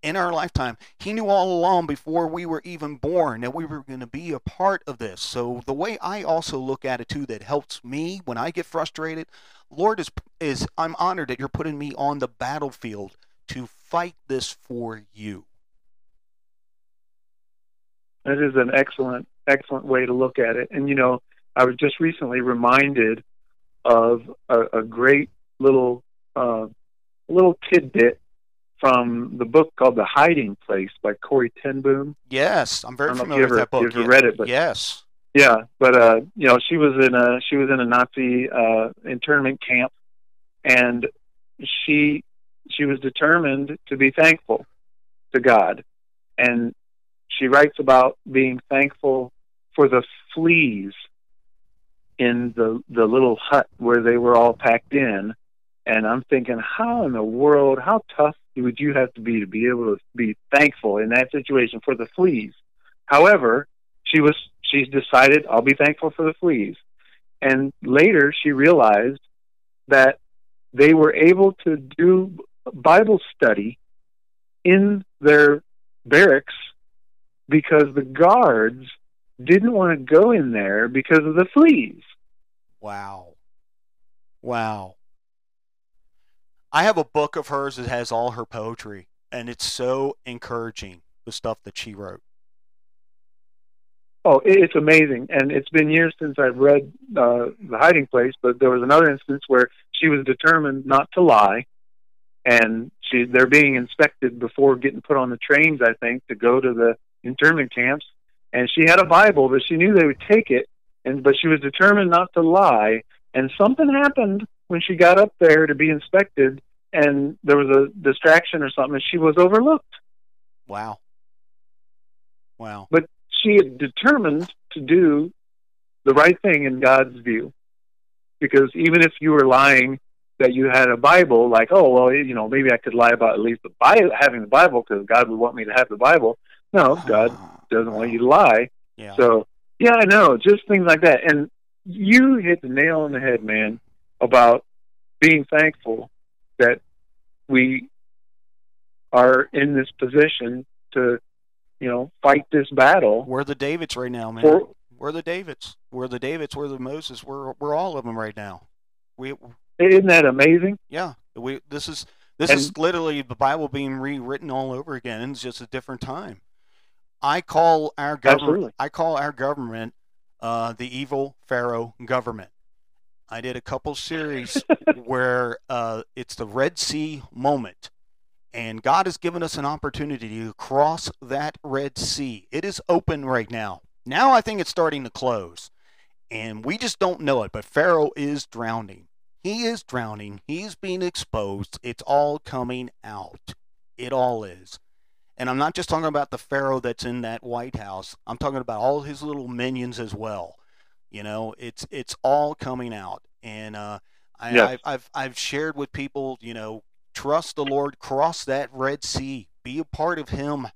in our lifetime. He knew all along before we were even born that we were going to be a part of this. So the way I also look at it too that helps me when I get frustrated, Lord is is I'm honored that you're putting me on the battlefield to fight this for you. That is an excellent excellent way to look at it. And you know, I was just recently reminded of a, a great little uh, little tidbit from the book called The Hiding Place by Corrie ten Boom. Yes, I'm very familiar ever, with that book. You ever read it? But yes. Yeah, but uh, you know, she was in a she was in a Nazi uh, internment camp, and she she was determined to be thankful to God, and she writes about being thankful for the fleas in the the little hut where they were all packed in, and I'm thinking, how in the world, how tough would you have to be to be able to be thankful in that situation for the fleas? However, she was she's decided I'll be thankful for the fleas. And later she realized that they were able to do Bible study in their barracks because the guards didn't want to go in there because of the fleas. Wow. Wow. I have a book of hers that has all her poetry, and it's so encouraging the stuff that she wrote. Oh, it's amazing, and it's been years since I've read uh, The Hiding Place. But there was another instance where she was determined not to lie, and she they're being inspected before getting put on the trains. I think to go to the internment camps, and she had a Bible, but she knew they would take it, and but she was determined not to lie. And something happened when she got up there to be inspected and there was a distraction or something and she was overlooked. Wow. Wow. But she had determined to do the right thing in God's view. Because even if you were lying that you had a Bible, like, oh, well, you know, maybe I could lie about at least the Bible, having the Bible because God would want me to have the Bible. No, *sighs* God doesn't want you to lie. Yeah. So, yeah, I know, just things like that. And you hit the nail on the head, man about being thankful that we are in this position to, you know, fight this battle. We're the Davids right now, man. For, we're the Davids. We're the Davids. We're the Moses. We're we're all of them right now. We Isn't that amazing? Yeah, we this is this And- is literally the Bible being rewritten all over again. It's just a different time. I call our government. Absolutely. I call our government uh, the evil Pharaoh government. I did a couple series *laughs* where uh, it's the Red Sea moment, and God has given us an opportunity to cross that Red Sea. It is open right now. Now I think it's starting to close, and we just don't know it. But Pharaoh is drowning. He is drowning. He's being exposed. It's all coming out. It all is. And I'm not just talking about the Pharaoh that's in that White House. I'm talking about all his little minions as well. You know, it's it's all coming out. And uh, I, Yes. I've, I've I've shared with people, you know, trust the Lord, cross that Red Sea, be a part of Him.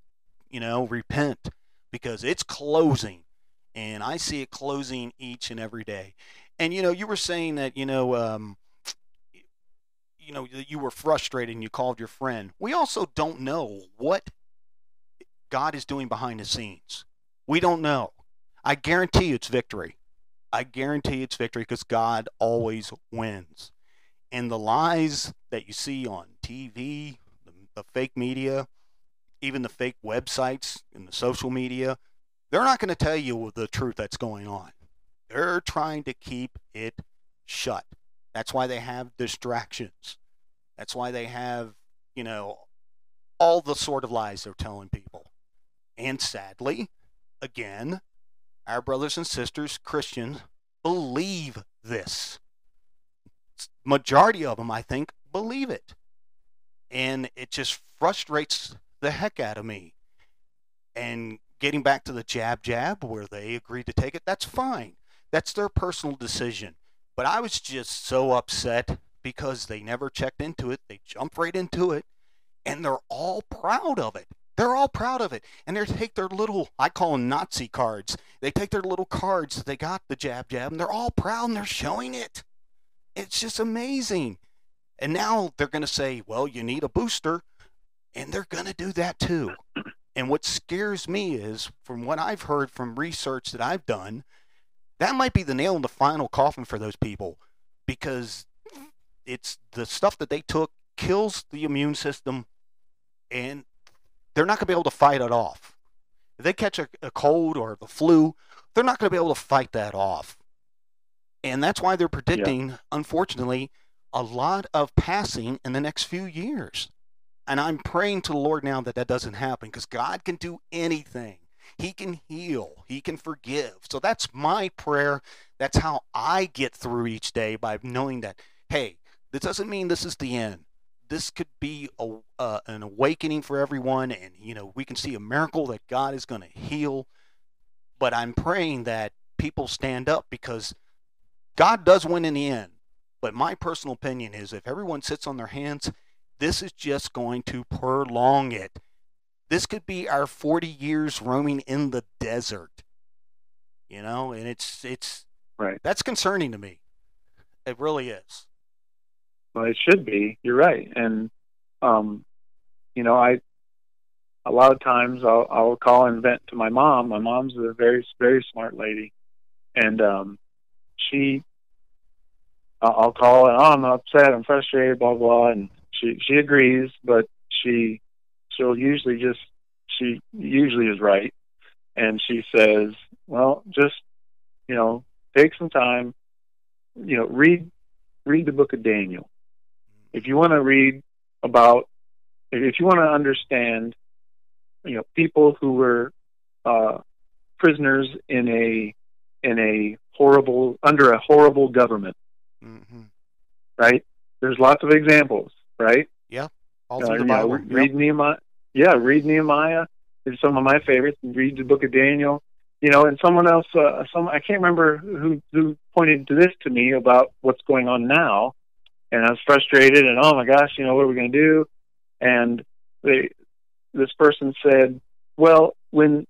You know, repent because it's closing, and I see it closing each and every day. And you know, you were saying that you know, um, you know, that you were frustrated and you called your friend. We also don't know what God is doing behind the scenes. We don't know. I guarantee you it's victory. I guarantee it's victory because God always wins. And the lies that you see on TV, the, the fake media, even the fake websites and the social media, they're not going to tell you the truth that's going on. They're trying to keep it shut. That's why they have distractions. That's why they have, you know, all the sort of lies they're telling people. And sadly, again, our brothers and sisters, Christians, believe this. Majority of them, I think, believe it. And it just frustrates the heck out of me. And getting back to the jab jab where they agreed to take it, that's fine. That's their personal decision. But I was just so upset because they never checked into it. They jumped right into it. And they're all proud of it. They're all proud of it. And they take their little, I call them Nazi cards. They take their little cards that they got the jab jab, and they're all proud and they're showing it. It's just amazing. And now they're going to say, well, you need a booster. And they're going to do that too. And what scares me is, from what I've heard from research that I've done, that might be the nail in the final coffin for those people because it's the stuff that they took kills the immune system and they're not going to be able to fight it off. If they catch a, a cold or the flu, they're not going to be able to fight that off. And that's why they're predicting, unfortunately, a lot of passing in the next few years. And I'm praying to the Lord now that that doesn't happen because God can do anything. He can heal, He can forgive. So that's my prayer. That's how I get through each day by knowing that, hey, this doesn't mean this is the end. This could be a, uh, an awakening for everyone, and you know we can see a miracle that God is going to heal. But I'm praying that people stand up because God does win in the end. But my personal opinion is if everyone sits on their hands, this is just going to prolong it. This could be our 40 years roaming in the desert. You know, and it's it's Right. that's concerning to me. It really is. Well, it should be. You're right. And, um, you know, I, a lot of times I'll, I'll call and vent to my mom. My mom's a very, very smart lady. And, um, she, I'll call and, oh, I'm upset, I'm frustrated, blah, blah. And she, she agrees, but she, she'll usually just, she usually is right. And she says, well, just, you know, take some time, you know, read, read the book of Daniel if you want to read about, if you want to understand, you know, people who were uh, prisoners in a in a horrible under a horrible government, Mm-hmm. right? There's lots of examples, right? Yeah, all Uh, through the you know, Bible. Yep. read Nehemiah. Yeah, read Nehemiah. It's some of my favorites. Read the book of Daniel. You know, and someone else, uh, some I can't remember who who pointed to this to me about what's going on now, and I was frustrated and oh my gosh, you know what are we going to do? And they, this person said, well, when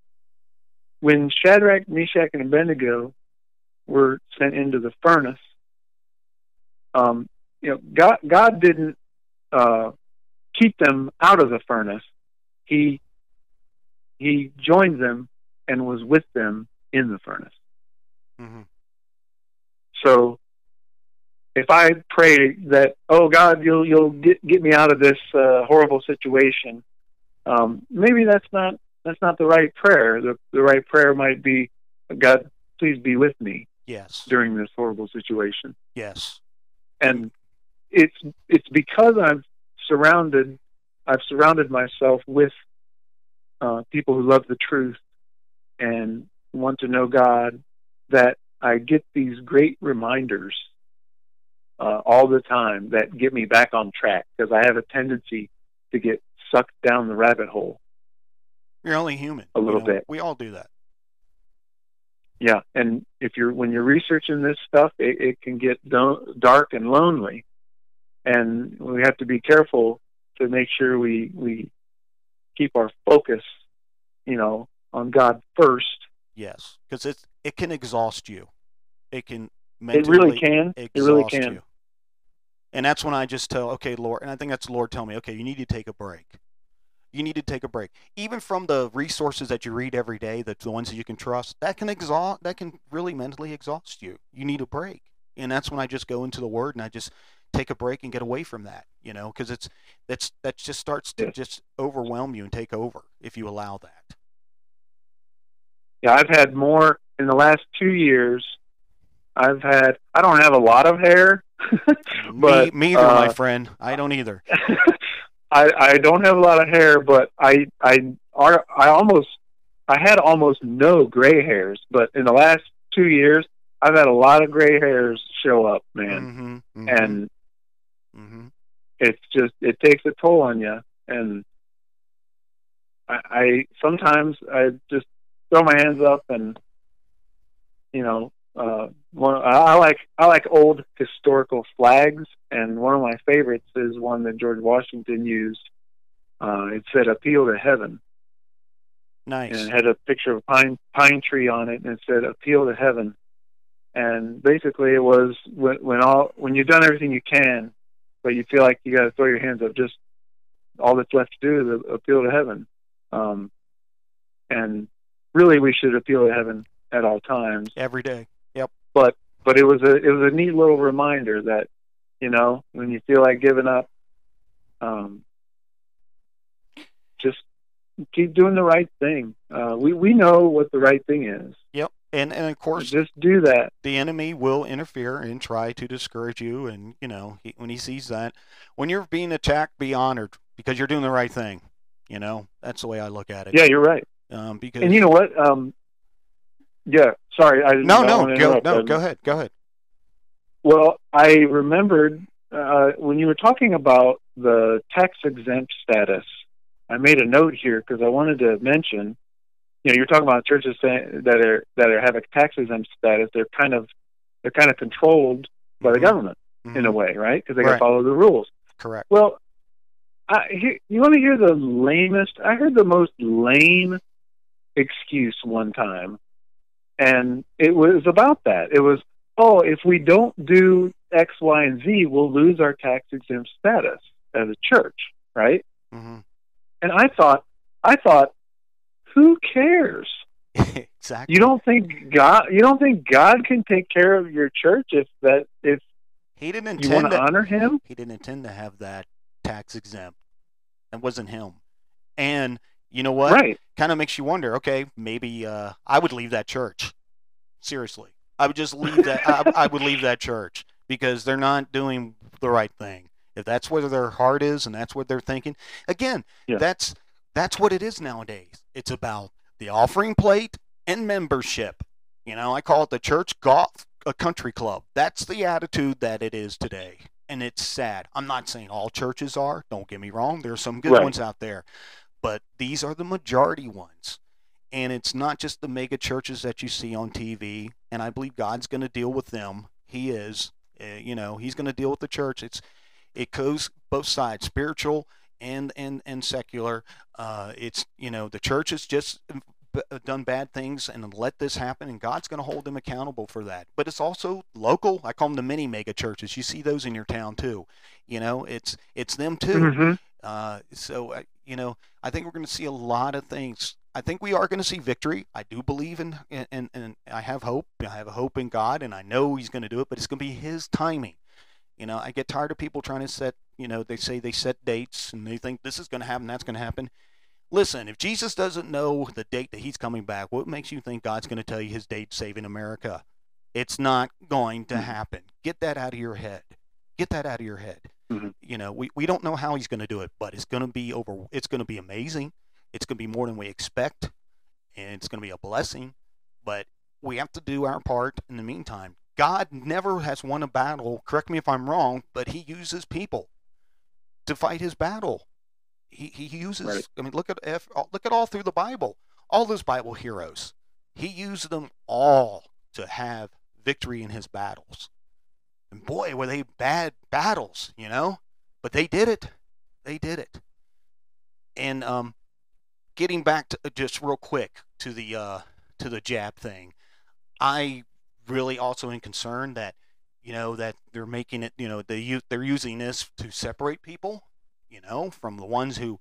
when Shadrach, Meshach, and Abednego were sent into the furnace, um, you know, God God didn't uh, keep them out of the furnace. He he joined them and was with them in the furnace. Mhm. So if I pray that, oh God, you'll you'll get get me out of this uh, horrible situation, um, maybe that's not that's not the right prayer. The the right prayer might be, God, please be with me Yes. during this horrible situation. Yes. And it's it's because I've surrounded I've surrounded myself with uh, people who love the truth and want to know God that I get these great reminders uh, all the time that get me back on track because I have a tendency to get sucked down the rabbit hole. You're only human. A little you know? bit. We all do that. Yeah, and if you're when you're researching this stuff, it, it can get dark and lonely, and we have to be careful to make sure we we keep our focus, you know, on God first. Yes, because it it can exhaust you. It can It really can. It really can. you. And that's when I just tell, okay, Lord, and I think that's the Lord telling me, okay, you need to take a break. You need to take a break, even from the resources that you read every day, that the ones that you can trust. That can exhaust. That can really mentally exhaust you. You need a break, and that's when I just go into the Word and I just take a break and get away from that. You know, because it's that's that just starts to Yeah. just overwhelm you and take over if you allow that. Yeah, I've had more in the last two years. I've had. I don't have a lot of hair, *laughs* but me, me either, my uh, friend. I don't either. *laughs* I I don't have a lot of hair, but I I are I almost I had almost no gray hairs, but in the last two years, I've had a lot of gray hairs show up, man, Mm-hmm, and hmm it's just it takes a toll on you, and I, I sometimes I just throw my hands up and you know uh one I like I like old historical flags and one of my favorites is one that George Washington used. Uh it said appeal to heaven. Nice. and it had a picture of a pine pine tree on it and it said appeal to heaven. And basically it was when when all when you've done everything you can but you feel like you got to throw your hands up just all that's left to do is appeal to heaven. Um and really we should appeal to heaven at all times. Every day. But but it was a it was a neat little reminder that you know when you feel like giving up um just keep doing the right thing uh we we know what the right thing is Yep. And and of course, just do that the enemy will interfere and try to discourage you. And you know, he, when he sees that, when you're being attacked, be honored because you're doing the right thing. You know, that's the way I look at it. yeah you're right Um, because and you know what um yeah sorry i no, no, go, no, go ahead, go ahead. Well, I remembered uh, when you were talking about the tax exempt status. I made a note here because I wanted to mention. You know, you're talking about churches that are that are have a tax exempt status. They're kind of they're kind of controlled by the Mhm. government in a Mhm. way, right? Because they got to follow the rules. Correct. Well, I, he- you want to hear the lamest? I heard the most lame excuse one time, and it was about that. It was, oh, if we don't do X, Y, and Z, we'll lose our tax exempt status as a church, right? hmm And I thought, I thought, who cares? *laughs* exactly. You don't think God? You don't think God can take care of your church if that if He didn't you want intend to to. honor Him? He didn't intend to have that tax exempt. That wasn't him. And you know what? Right. kind of makes you wonder okay maybe uh, i would leave that church. Seriously. I would just leave that I, I would leave that church because they're not doing the right thing. If that's where their heart is and that's what they're thinking again Yeah. that's that's what it is nowadays. It's about the offering plate and membership. You know i call it the church golf a country club. That's the attitude that it is today. And it's sad. I'm not saying all churches are. Don't get me wrong. There are some good Right. ones out there but these are the majority ones. And it's not just the mega churches that you see on TV. And I believe God's going to deal with them. He is. Uh, you know, He's going to deal with the church. It's it goes both sides, spiritual and and and secular. Uh, it's you know the church has just done bad things and let this happen, and God's going to hold them accountable for that. But it's also local. I call them the mini mega churches. You see those in your town too. You know, it's it's them too. Mm-hmm. Uh, so, uh, you know, I think we're going to see a lot of things. I think we are going to see victory. I do believe in, and, and I have hope. I have a hope in God, and I know He's going to do it, but it's going to be His timing. You know, I get tired of people trying to set, you know, they say they set dates and they think this is going to happen, that's going to happen. Listen, if Jesus doesn't know the date that he's coming back, what makes you think God's going to tell you his date saving America? It's not going to mm-hmm. happen. Get that out of your head. Get that out of your head. Mm-hmm. You know, we, we don't know how he's going to do it, but it's going to be over. It's going to be amazing. It's going to be more than we expect, and it's going to be a blessing. But we have to do our part in the meantime. God never has won a battle. Correct me if I'm wrong, but He uses people to fight His battle. He, he uses. Right. I mean, look at F, look at all through the Bible. All those Bible heroes. He used them all to have victory in His battles. And boy, were they bad battles, you know. But they did it. They did it. And um, getting back to just real quick to the uh, to the jab thing, I really also am concerned that you know that they're making it you know they they're using this to separate people you know from the ones who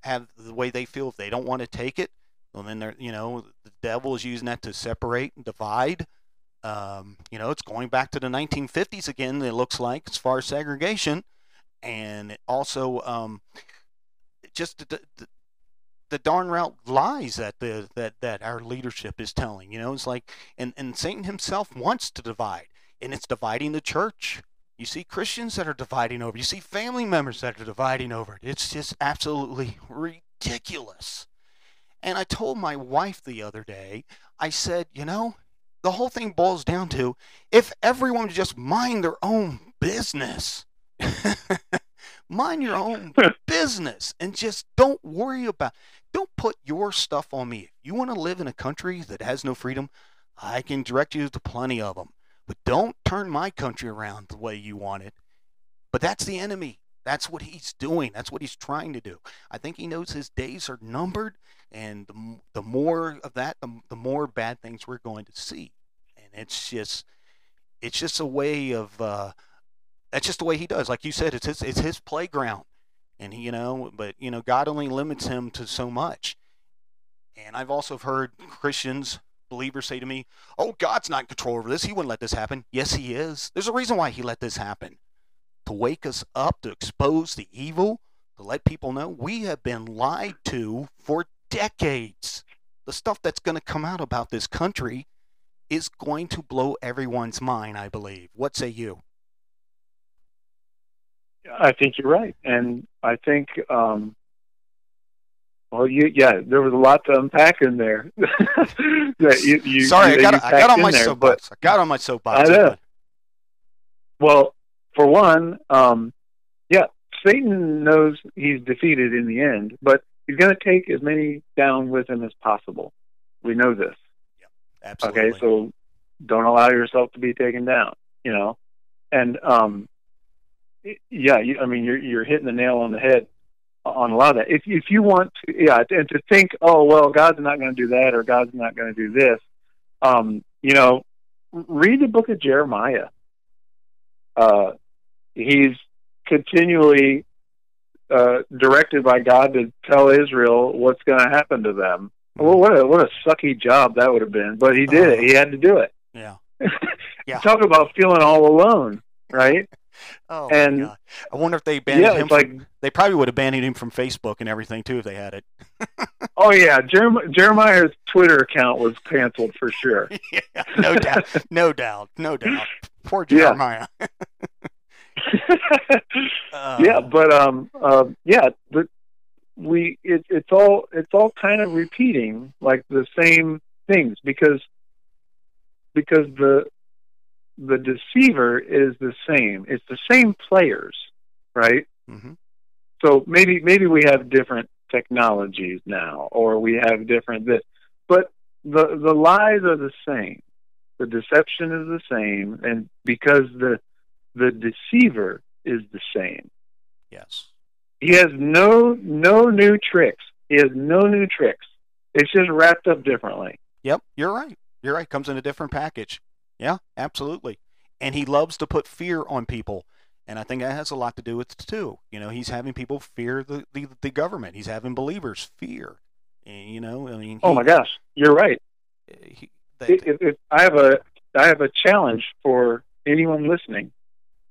have the way they feel if they don't want to take it well then they're you know the devil is using that to separate and divide um, you know it's going back to the 1950s again it looks like as far as segregation and also um, just the, the, the darn route lies that the that that our leadership is telling. You know, it's like and and Satan himself wants to divide, and it's dividing the church. You see Christians that are dividing over. You see family members that are dividing over it. It's just absolutely ridiculous. And I told my wife the other day, I said, you know, the whole thing boils down to if everyone just mind their own business. *laughs* mind your own *laughs* business and just don't worry about don't put your stuff on me. If you want to live in a country that has no freedom, I can direct you to plenty of them. But don't turn my country around the way you want it. But that's the enemy. That's what he's doing. That's what he's trying to do. I think he knows his days are numbered, and the, the more of that, the, the more bad things we're going to see. And it's just, it's just a way of, uh, that's just the way he does. Like you said, it's his, it's his playground and he, you know, but you know, God only limits him to so much. And I've also heard Christians, believers say to me, "Oh, God's not in control over this. He wouldn't let this happen." Yes, he is. There's a reason why he let this happen. To wake us up, to expose the evil, to let people know we have been lied to for decades. The stuff that's going to come out about this country is going to blow everyone's mind, I believe. What say you? I think you're right, and I think, um, well, you yeah, there was a lot to unpack in there. *laughs* that you, you, Sorry, I got I got on my there, soapbox. I got on my soapbox. I know. Well, for one, um, yeah, Satan knows he's defeated in the end, but he's going to take as many down with him as possible. We know this. Yeah, absolutely. Okay, so don't allow yourself to be taken down. You know, and um, yeah, you, I mean, you're you're hitting the nail on the head on a lot of that. If if you want to, yeah, and to think, oh well, God's not going to do that, or God's not going to do this, um, you know, read the book of Jeremiah. Uh, he's continually uh, directed by God to tell Israel what's going to happen to them. Well, what a what a sucky job that would have been, but he did it. He had to do it. Yeah. *laughs* yeah. Talk about feeling all alone, right? *laughs* Oh, and I wonder if they banned yeah, him. From, like, they probably would have banned him from Facebook and everything too if they had it. *laughs* oh yeah, Jeremiah, Jeremiah's Twitter account was canceled for sure. yeah, no doubt, no doubt, no doubt. Poor Jeremiah. Yeah, uh, *laughs* yeah but um, uh, yeah, but we it, it's all it's all kind of repeating like the same things because because the the deceiver is the same. It's the same players, right? Mm-hmm. So maybe maybe we have different technologies now, or we have different this, but the the lies are the same. The deception is the same, and because the the deceiver is the same. Yes. He has no no new tricks. He has no new tricks. It's just wrapped up differently. Yep, you're right. You're right. Comes in a different package. Yeah, absolutely. And he loves to put fear on people. And I think that has a lot to do with it too. You know, he's having people fear the, the, the government. He's having believers fear. And, you know, I mean. Oh my gosh, you're right. Eh, he, if, if I have a I have a challenge for anyone listening.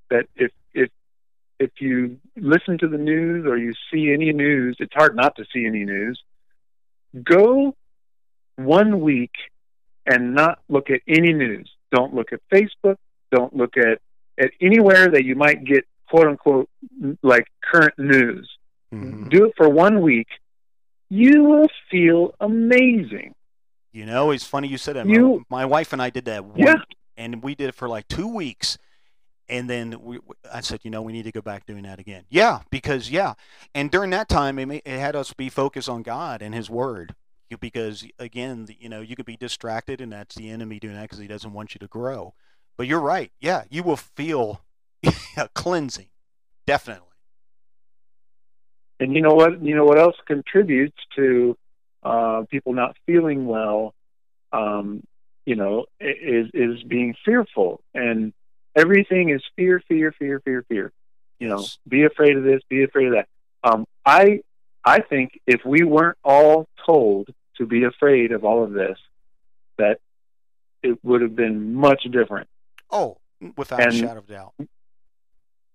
That if if if you listen to the news or you see any news, it's hard not to see any news. Go one week and not look at any news. Don't look at Facebook. Don't look at at anywhere that you might get quote unquote like current news. Mm-hmm. Do it for one week. You will feel amazing. You know, it's funny you said that. You, my, my wife and I did that one, yeah. and we did it for like two weeks. And then we, I said, you know, we need to go back doing that again. Yeah, because yeah, and during that time, it, it had us be focused on God and His Word, because again, you know, you could be distracted, and that's the enemy doing that because he doesn't want you to grow. But you're right. Yeah, you will feel *laughs* cleansing, definitely. And you know what? You know what else contributes to uh, people not feeling well? Um, you know, is is being fearful, and everything is fear, fear, fear, fear, fear. You know, yes. be afraid of this, be afraid of that. Um, I I think if we weren't all told to be afraid of all of this, that it would have been much different. Oh, without and, a shadow of doubt.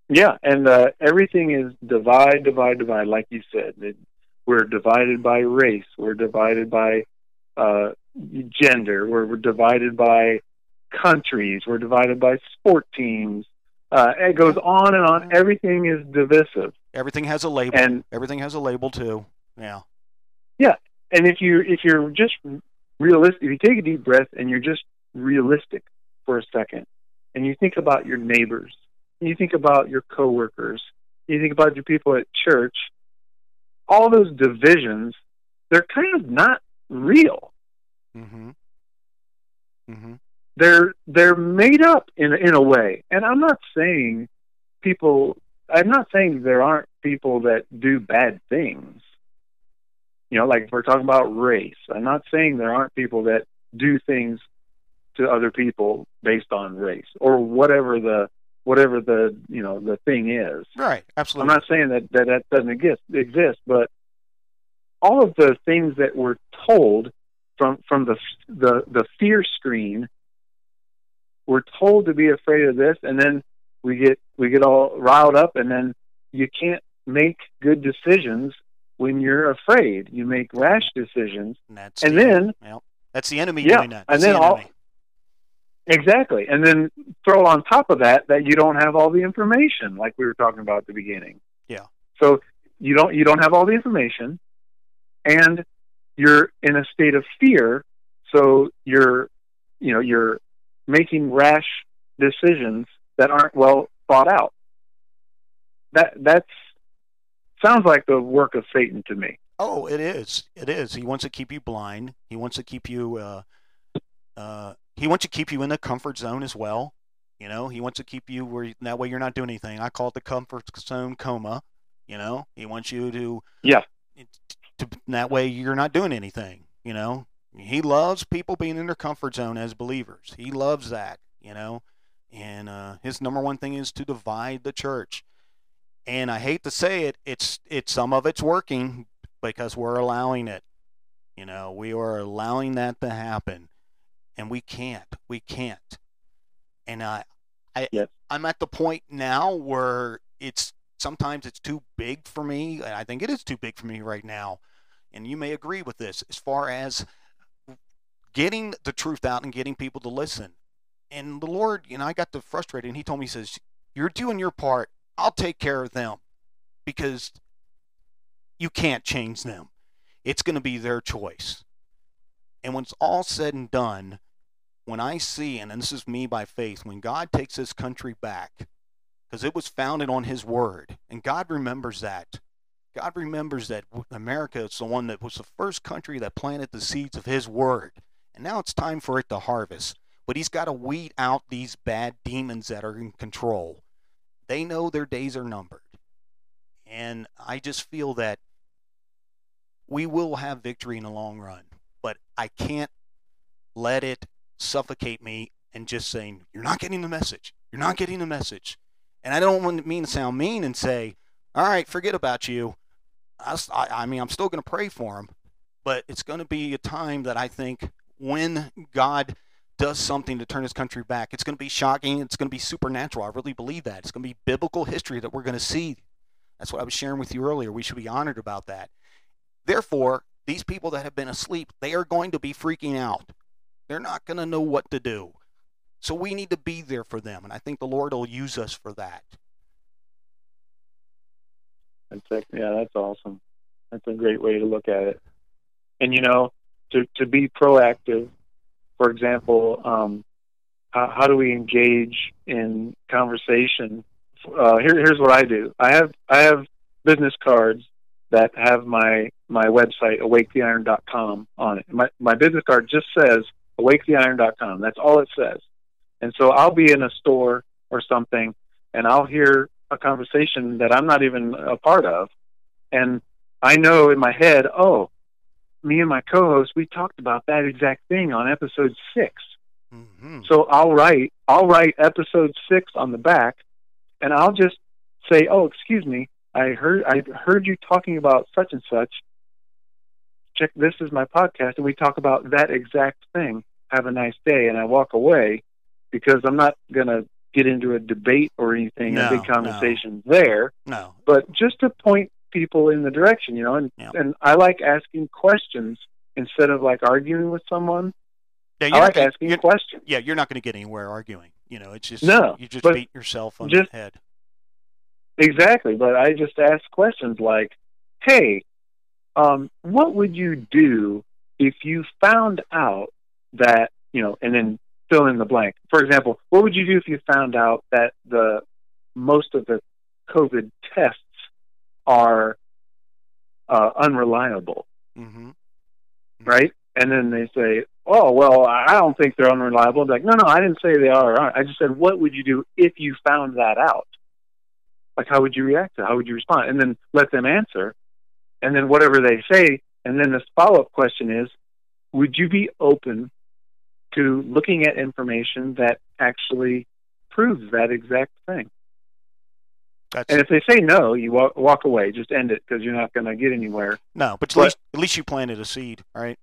Yeah, and uh, everything is divide, divide, divide. Like you said, it, we're divided by race. We're divided by uh, gender. We're, we're divided by countries. We're divided by sport teams. Uh, it goes on and on. Everything is divisive. Everything has a label. And everything has a label too. Yeah. Yeah, and if you if you're just realistic, if you take a deep breath and you're just realistic for a second, and you think about your neighbors you think about your coworkers, you think about your people at church, all those divisions, they're kind of not real. Mm-hmm. Mm-hmm. They're they're made up in in a way, and I'm not saying people. I'm not saying there aren't people that do bad things. You know, like we're talking about race. I'm not saying there aren't people that do things to other people based on race or whatever the whatever the you know the thing is. Right. Absolutely. I'm not saying that that, that doesn't exist exist, but all of the things that we're told from from the the the fear screen, we're told to be afraid of this, and then we get we get all riled up, and then you can't make good decisions when you're afraid. You make rash decisions, and, that's and the, then well, that's the enemy yeah, doing that. That's and then the all Exactly. And then throw on top of that that you don't have all the information like we were talking about at the beginning. Yeah. So you don't you don't have all the information and you're in a state of fear so you're you know you're making rash decisions that aren't well thought out. That that's sounds like the work of Satan to me. Oh, it is. It is. He wants to keep you blind. He wants to keep you uh, uh, he wants to keep you in the comfort zone as well. You know, he wants to keep you where that way you're not doing anything. I call it the comfort zone coma. You know, he wants you to yeah. To, that way you're not doing anything. You know, he loves people being in their comfort zone as believers. He loves that. You know, and uh, his number one thing is to divide the church. And I hate to say it, it's it's some of it's working because we're allowing it. You know, we are allowing that to happen and we can't. We can't. And I, I, yep. I'm at the point now where it's sometimes it's too big for me. I think it is too big for me right now, and you may agree with this as far as getting the truth out and getting people to listen. And the Lord, you know, I got the frustrated, and He told me, He says, "You're doing your part. I'll take care of them, because you can't change them. It's going to be their choice." And when it's all said and done, when I see, and this is me by faith, when God takes this country back, because it was founded on His Word, and God remembers that. God remembers that America is the one that was the first country that planted the seeds of His Word. And now it's time for it to harvest. But He's got to weed out these bad demons that are in control. They know their days are numbered. And I just feel that we will have victory in the long run. But I can't let it suffocate me and just saying, You're not getting the message. You're not getting the message. And I don't want to mean to sound mean and say, All right, forget about you. I, I mean, I'm still going to pray for him, but it's going to be a time that I think when God does something to turn his country back. It's going to be shocking. It's going to be supernatural. I really believe that. It's going to be biblical history that we're going to see. That's what I was sharing with you earlier. We should be honored about that. Therefore, these people that have been asleep, they are going to be freaking out. They're not going to know what to do. So we need to be there for them. And I think the Lord will use us for that. That's, yeah, that's awesome. That's a great way to look at it. And, you know, to, to be proactive, for example, um, how, how do we engage in conversation? Uh, here, here's what I do. I have I have business cards that have my my website awaketheiron.com on it. My my business card just says awaketheiron.com. That's all it says. And so I'll be in a store or something, and I'll hear a conversation that I'm not even a part of, and I know in my head, oh, me and my co-host, we talked about that exact thing on episode 6 Mm-hmm. So I'll write, I'll write episode six on the back, and I'll just say, oh, excuse me, I heard, I heard you talking about such and such. Check, this is my podcast, and we talk about that exact thing. Have a nice day, and I walk away because I'm not gonna get into a debate or anything, No, a big conversation there No. but just to point people in the direction, you know, and Yeah. and I like asking questions instead of like arguing with someone. Yeah, I you're like not, asking questions. yeah, you're not going to get anywhere arguing. You know, it's just No, you just beat yourself on just- the head. Exactly, but I just ask questions like, "Hey, um, what would you do if you found out that you know?" And then fill in the blank. For example, what would you do if you found out that the most of the COVID tests are uh, unreliable? Mm-hmm. right? And then they say, "Oh, well, I don't think they're unreliable." I'm like, no, no, I didn't say they are. I just said, what would you do if you found that out? Like, how would you react to? it? How would you respond? And then let them answer, and then whatever they say, and then the follow-up question is, would you be open to looking at information that actually proves that exact thing? That's And if they say no, you walk, walk away. Just end it because you're not going to get anywhere. no, but at least at least you planted a seed, right?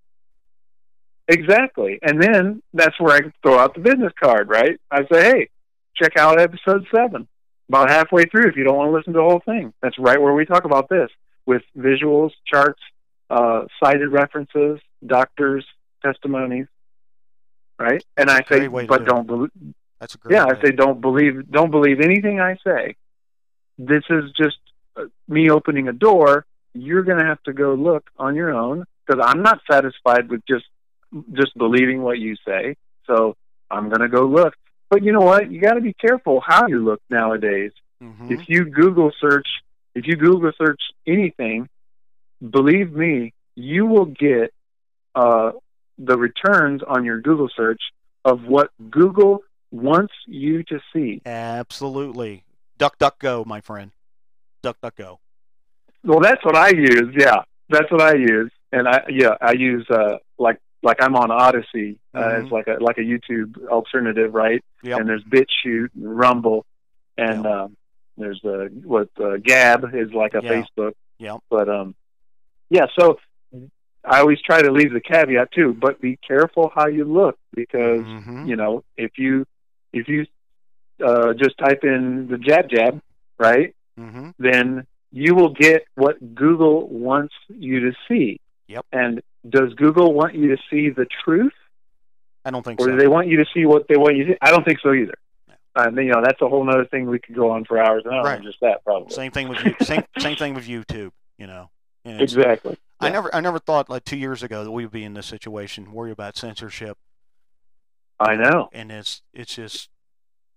Exactly. And then that's where I throw out the business card, right? I say, hey, check out episode seven. About halfway through, if you don't want to listen to the whole thing, that's right where we talk about this with visuals, charts, uh, cited references, doctors' testimonies, right? And I say, Great way to but do don't believe. That's a great. Yeah, I way. say, don't believe. Don't believe anything I say. This is just uh, me opening a door. You're going to have to go look on your own because I'm not satisfied with just just believing what you say. So I'm going to go look. But you know what? You got to be careful how you look nowadays. Mhm. If you Google search, if you Google search anything, believe me, you will get uh, the returns on your Google search of what Google wants you to see. Absolutely. Duck, duck, go, my friend. Duck, duck, go. Well, that's what I use. Yeah, that's what I use. And I yeah, I use uh, like like I'm on Odysee uh, Mhm. as like a like a YouTube alternative, right? Yep. And there's BitChute and Rumble, and Yep. um, there's uh, what uh, Gab is like a Yeah. Facebook. Yeah. But um, yeah. So I always try to leave the caveat too, but be careful how you look because Mhm. you know if you if you uh, just type in the jab jab, right? Mhm. then you will get what Google wants you to see. Yep. And does Google want you to see the truth, I don't think or so. do they want you to see what they want you to? see? I don't think so either. Uh, you know, that's a whole other thing we could go on for hours and hours. Right. Just that, probably. Same thing with you. Same same thing with YouTube. You know. And Exactly. I Yeah. never I never thought like two years ago that we would be in this situation, worry about censorship, I know. and it's it's just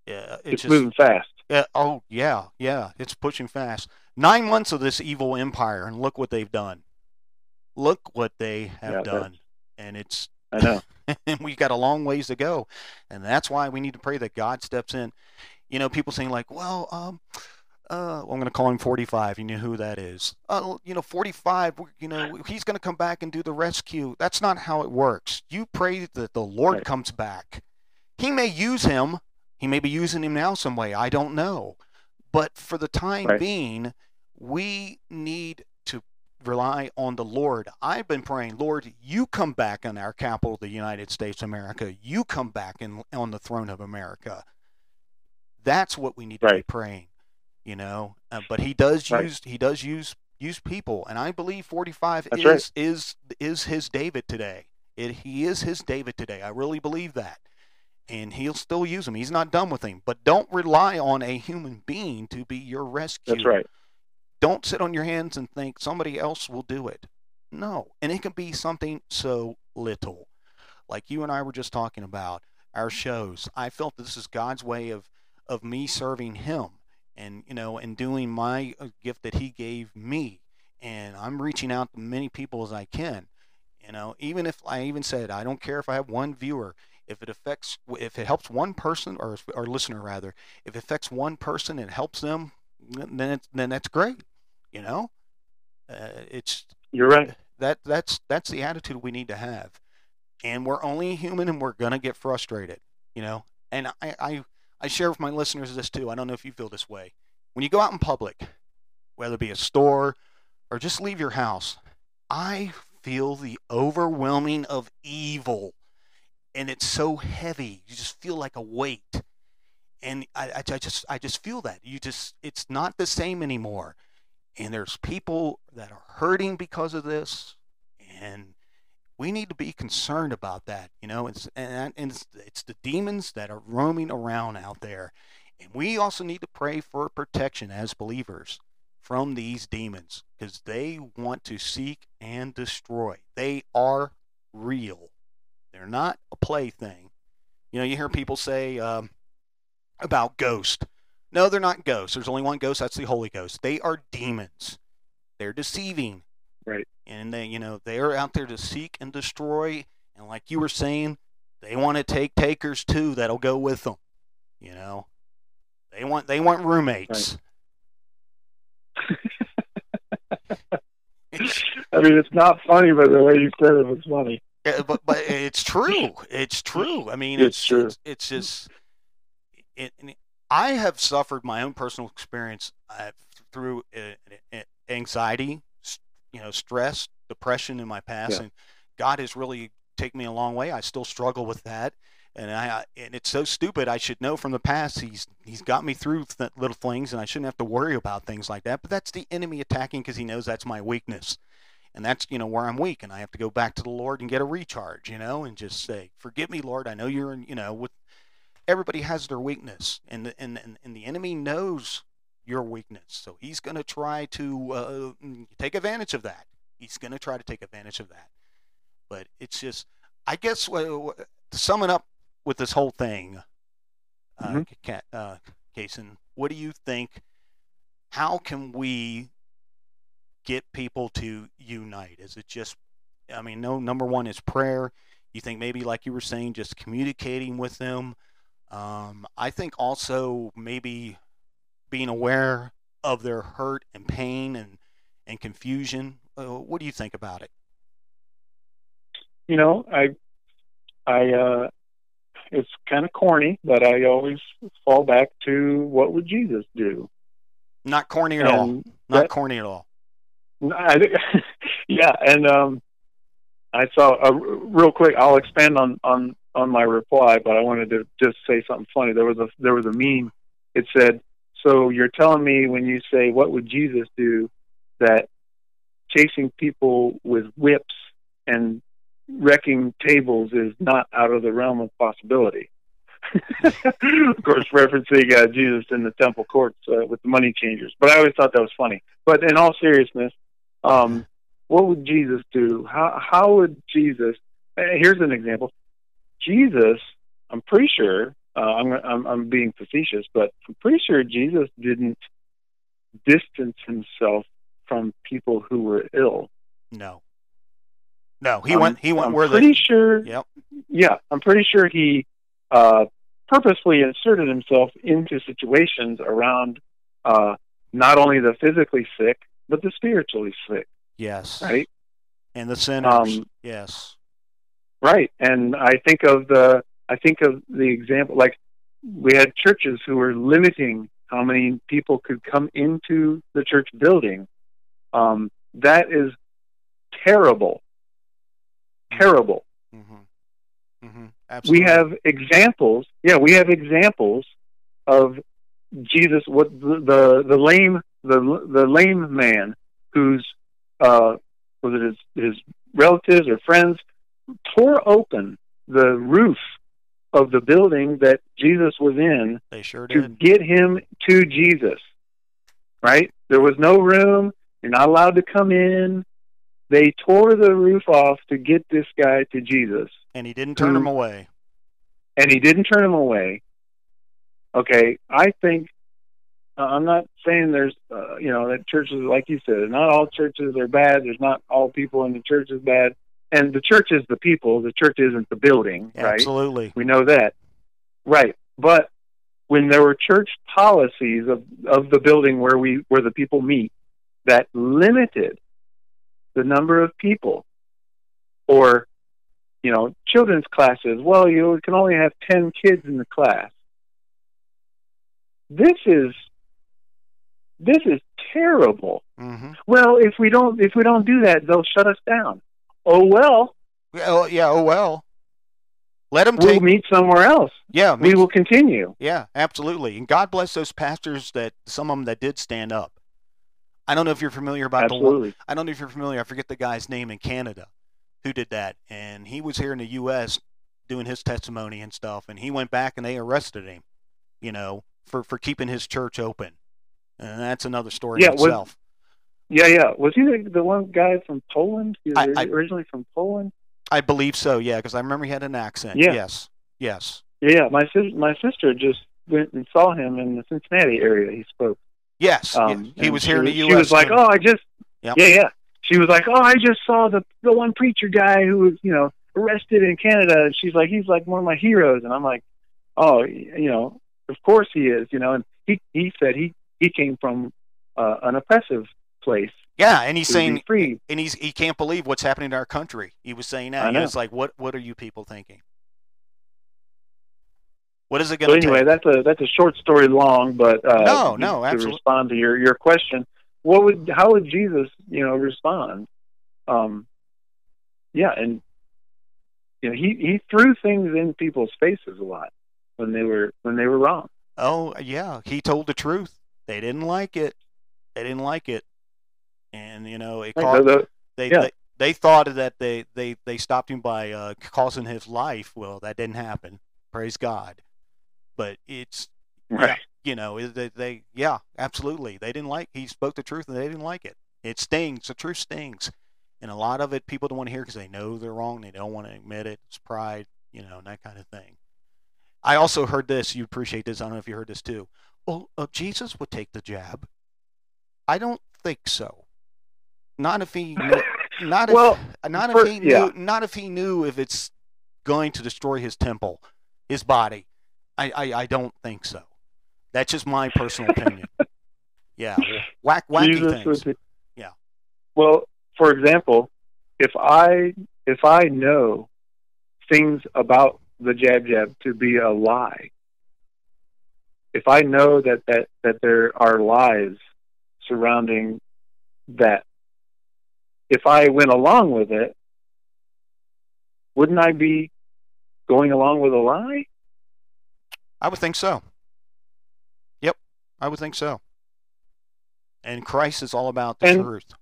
yeah, it's, It's just moving fast. Yeah, oh yeah, yeah, it's pushing fast. Nine months of this evil empire, and look what they've done. Look what they have Yeah, done, and it's I know. *laughs* and we've got a long ways to go, and that's why we need to pray that God steps in. You know, people saying like, well, um, uh, I'm going to call him 45. You know who that is? Uh, you know, 45. You know, he's going to come back and do the rescue. That's not how it works. You pray that the Lord Right. comes back. He may use him. He may be using him now some way. I don't know. But for the time Right. being, we need to rely on the Lord. I've been praying, Lord, you come back in our capital, the United States of America. You come back in, on the throne of America. That's what we need to Right. be praying, you know. Uh, but he does Right. use he does use use people, and I believe 45 That's is is is his David today. It, he is his David today. I really believe that. And he'll still use him. He's not done with him. But don't rely on a human being to be your rescue. That's right. Don't sit on your hands and think somebody else will do it. No. And it can be something so little. Like you and I were just talking about our shows. I felt that this is God's way of of me serving him and you know and doing my uh, gift that he gave me and I'm reaching out to many people as I can. You know, even if I even said I don't care if I have one viewer, if it affects if it helps one person or or listener rather, if it affects one person and helps them, then then that's great. You know, uh, it's You're right. that that's that's the attitude we need to have and we're only human and we're gonna get frustrated you know and I, I i share with my listeners this too i don't know if you feel this way when you go out in public whether it be a store or just leave your house i feel the overwhelming of evil and it's so heavy you just feel like a weight. And I, I, I just i just feel that. You just it's not the same anymore. And there's people that are hurting because of this and we need to be concerned about that you know? It's and, and it's, it's the demons that are roaming around out there. And we also need to pray for protection as believers from these demons because they want to seek and destroy. They are real they're not a plaything you know you hear people say um, about ghost no they're not ghosts. There's only one ghost. That's the holy ghost. They are demons. They're deceiving. Right. and they you know they are out there to seek and destroy. And like you were saying they want to take takers too that'll go with them. You know? They want they want roommates. *laughs* I mean, it's not funny, but the way you said it was funny. Yeah, but but *laughs* it's true. It's true. I mean, It's it's true. It's, it's just it, and I have suffered my own personal experience uh, through uh, uh, anxiety, you know, stress, depression in my past, Yeah. and God has really taken me a long way. I still struggle with that, and I and it's so stupid. I should know from the past. He's he's got me through th- little things, and I shouldn't have to worry about things like that. But that's the enemy attacking because he knows that's my weakness and that's you know where I'm weak, and I have to go back to the Lord and get a recharge, you know, and just say, "Forgive me, Lord. I know you're in." You know, with everybody has their weakness, and the, and, and and the enemy knows your weakness, so he's going to try to uh, take advantage of that. He's going to try to take advantage of that. But it's just, I guess, uh, to sum it up with this whole thing, uh, Mhm. Ca- uh, what do you think? How can we get people to unite? Is it just, I mean, no, number one is prayer. You think maybe, like you were saying, just communicating with them. Um, I think also maybe being aware of their hurt and pain and, and confusion. Uh, what do you think about it? You know, I, I, uh, it's kind of corny, but I always fall back to what would Jesus do? Not corny at all. Not that- corny at all. I, think- *laughs* yeah, and um, I saw uh, real quick. I'll expand on on on my reply, but I wanted to just say something funny. There was a there was a meme. It said, "So you're telling me when you say what would Jesus do, that chasing people with whips and wrecking tables is not out of the realm of possibility." *laughs* of course, referencing uh, Jesus in the temple courts uh, with the money changers. But I always thought that was funny. But in all seriousness, um, what would Jesus do? How how would Jesus? uh, Here's an example. Jesus, I'm pretty sure. Uh, I'm, I'm I'm being facetious, but I'm pretty sure Jesus didn't distance himself from people who were ill. No. No, he I'm- went. He went I'm where pretty the. sure. Yep. Yeah, I'm pretty sure he uh, purposely inserted himself into situations around uh, not only the physically sick but the spiritually sick. Yes. Right. And the sinners. Um, yes. Right. And I think of the I think of the example like we had churches who were limiting how many people could come into the church building. Um, That is terrible. Terrible. Mm-hmm. Mm-hmm. Absolutely. We have examples. Yeah, we have examples of Jesus. What the the, the lame the the lame man whose uh, was it his his relatives or friends tore open the roof of the building that Jesus was in they sure to did. get him to Jesus. Right? There was no room. You're not allowed to come in. They tore the roof off to get this guy to Jesus, And he didn't turn him away. and he didn't turn him away. Okay, I think uh, I'm not saying there's, uh, you know, that churches, like you said, not all churches are bad. There's not all people in the church is bad, and the church is the people. The church isn't the building, right? Absolutely. We know that. Right. But when there were church policies of, of the building where we where the people meet that limited the number of people or you know, children's classes, well, you can only have 10 kids in the class. This is this is terrible. Mm-hmm. Well, if we don't if we don't do that, they'll shut us down. Oh well, Yeah, oh, yeah. Oh well. Let him we'll meet somewhere else. yeah. We will continue. Yeah, absolutely. And God bless those pastors that some of them that did stand up. I don't know if you're familiar about the. Absolutely. I don't know if you're familiar. I forget the guy's name in Canada who did that, and he was here in the U.S. doing his testimony and stuff, and he went back and they arrested him, you know, for for keeping his church open, and that's another story Yeah, in was- itself. Yeah, yeah. Was he the, the one guy from Poland? He was I- I- originally from Poland. I believe so. Yeah, because I remember he had an accent. Yeah. Yes. Yes. Yeah, yeah. My sis- my sister just went and saw him in the Cincinnati area. He spoke. Yes. Um. He was here in the U.S. She was like, "Oh, I just." Yep. Yeah, yeah. She was like, "Oh, I just saw the the one preacher guy who was, you know, arrested in Canada." And she's like, "He's like one of my heroes." And I'm like, "Oh, you know, of course he is." You know, and he he said he he came from uh, an oppressive place Yeah, and he's saying free. and he's he can't believe what's happening to our country. He was saying that. I know, know. it's like what what are you people thinking? What is it going to anyway, take? that's a that's a short story long, but uh, No, to- no, to absolutely. respond to your your question, what would how would Jesus you know respond? Um, yeah, and you know he he threw things in people's faces a lot when they were when they were wrong. Oh yeah, he told the truth. They didn't like it. They didn't like it, and you know it Like, caused, the- the- they, yeah. they they thought that they they they stopped him by uh, causing his life. Well, that didn't happen. Praise God. But it's right. yeah, you know they, they yeah absolutely they didn't like he spoke the truth and they didn't like it. It stings. The truth stings, and a lot of it people don't want to hear because they know they're wrong. They don't want to admit it. It's pride, you know, and that kind of thing. I also heard this. You appreciate this. I don't know if you heard this too. Well, uh, Jesus would take the jab. I don't think so. Not if he, knew, not if, Well, not for- if he knew, yeah. not if he knew if it's going to destroy his temple, his body. I, I, I don't think so. That's just my personal opinion. *laughs* yeah, whack, wacky Jesus things. would- Yeah. Well, for example, if I if I know things about the jab jab to be a lie, if I know that that that there are lies surrounding that, if I went along with it, wouldn't I be going along with a lie? I would think so. Yep, I would think so. And Christ is all about the And- truth.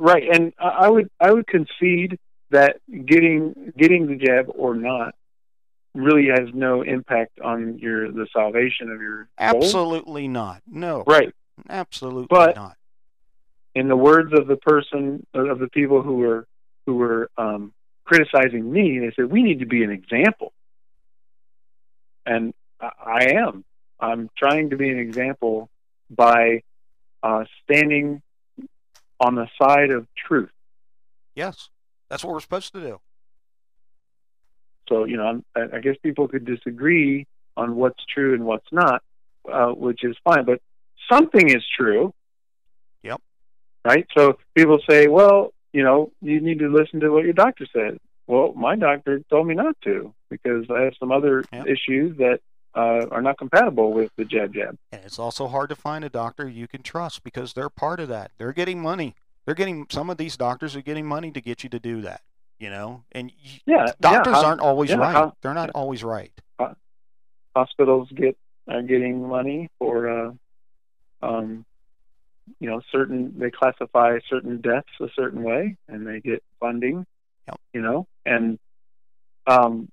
Right, and I I would I would concede that getting getting the jab or not really has no impact on your the salvation of your soul. Absolutely not. No, Right. absolutely But- not. In the words of the person of the people who were who were um, criticizing me, they said we need to be an example, and I, I am. I'm trying to be an example by uh, standing on the side of truth. Yes, that's what we're supposed to do. So you know, I'm- I, I guess people could disagree on what's true and what's not, uh, which is fine. But something is true. Yep. Right. So people say, well, you know, you need to listen to what your doctor said. Well, my doctor told me not to because I have some other Yep. issues that uh, are not compatible with the jab jab. And it's also hard to find a doctor you can trust because they're part of that. They're getting money. They're getting some of these doctors are getting money to get you to do that. You know, and you, Yeah, doctors yeah, aren't always yeah, right. They're not always right. hospitals get are getting money for uh, um, you know certain they classify certain deaths a certain way and they get funding Yep. you know and um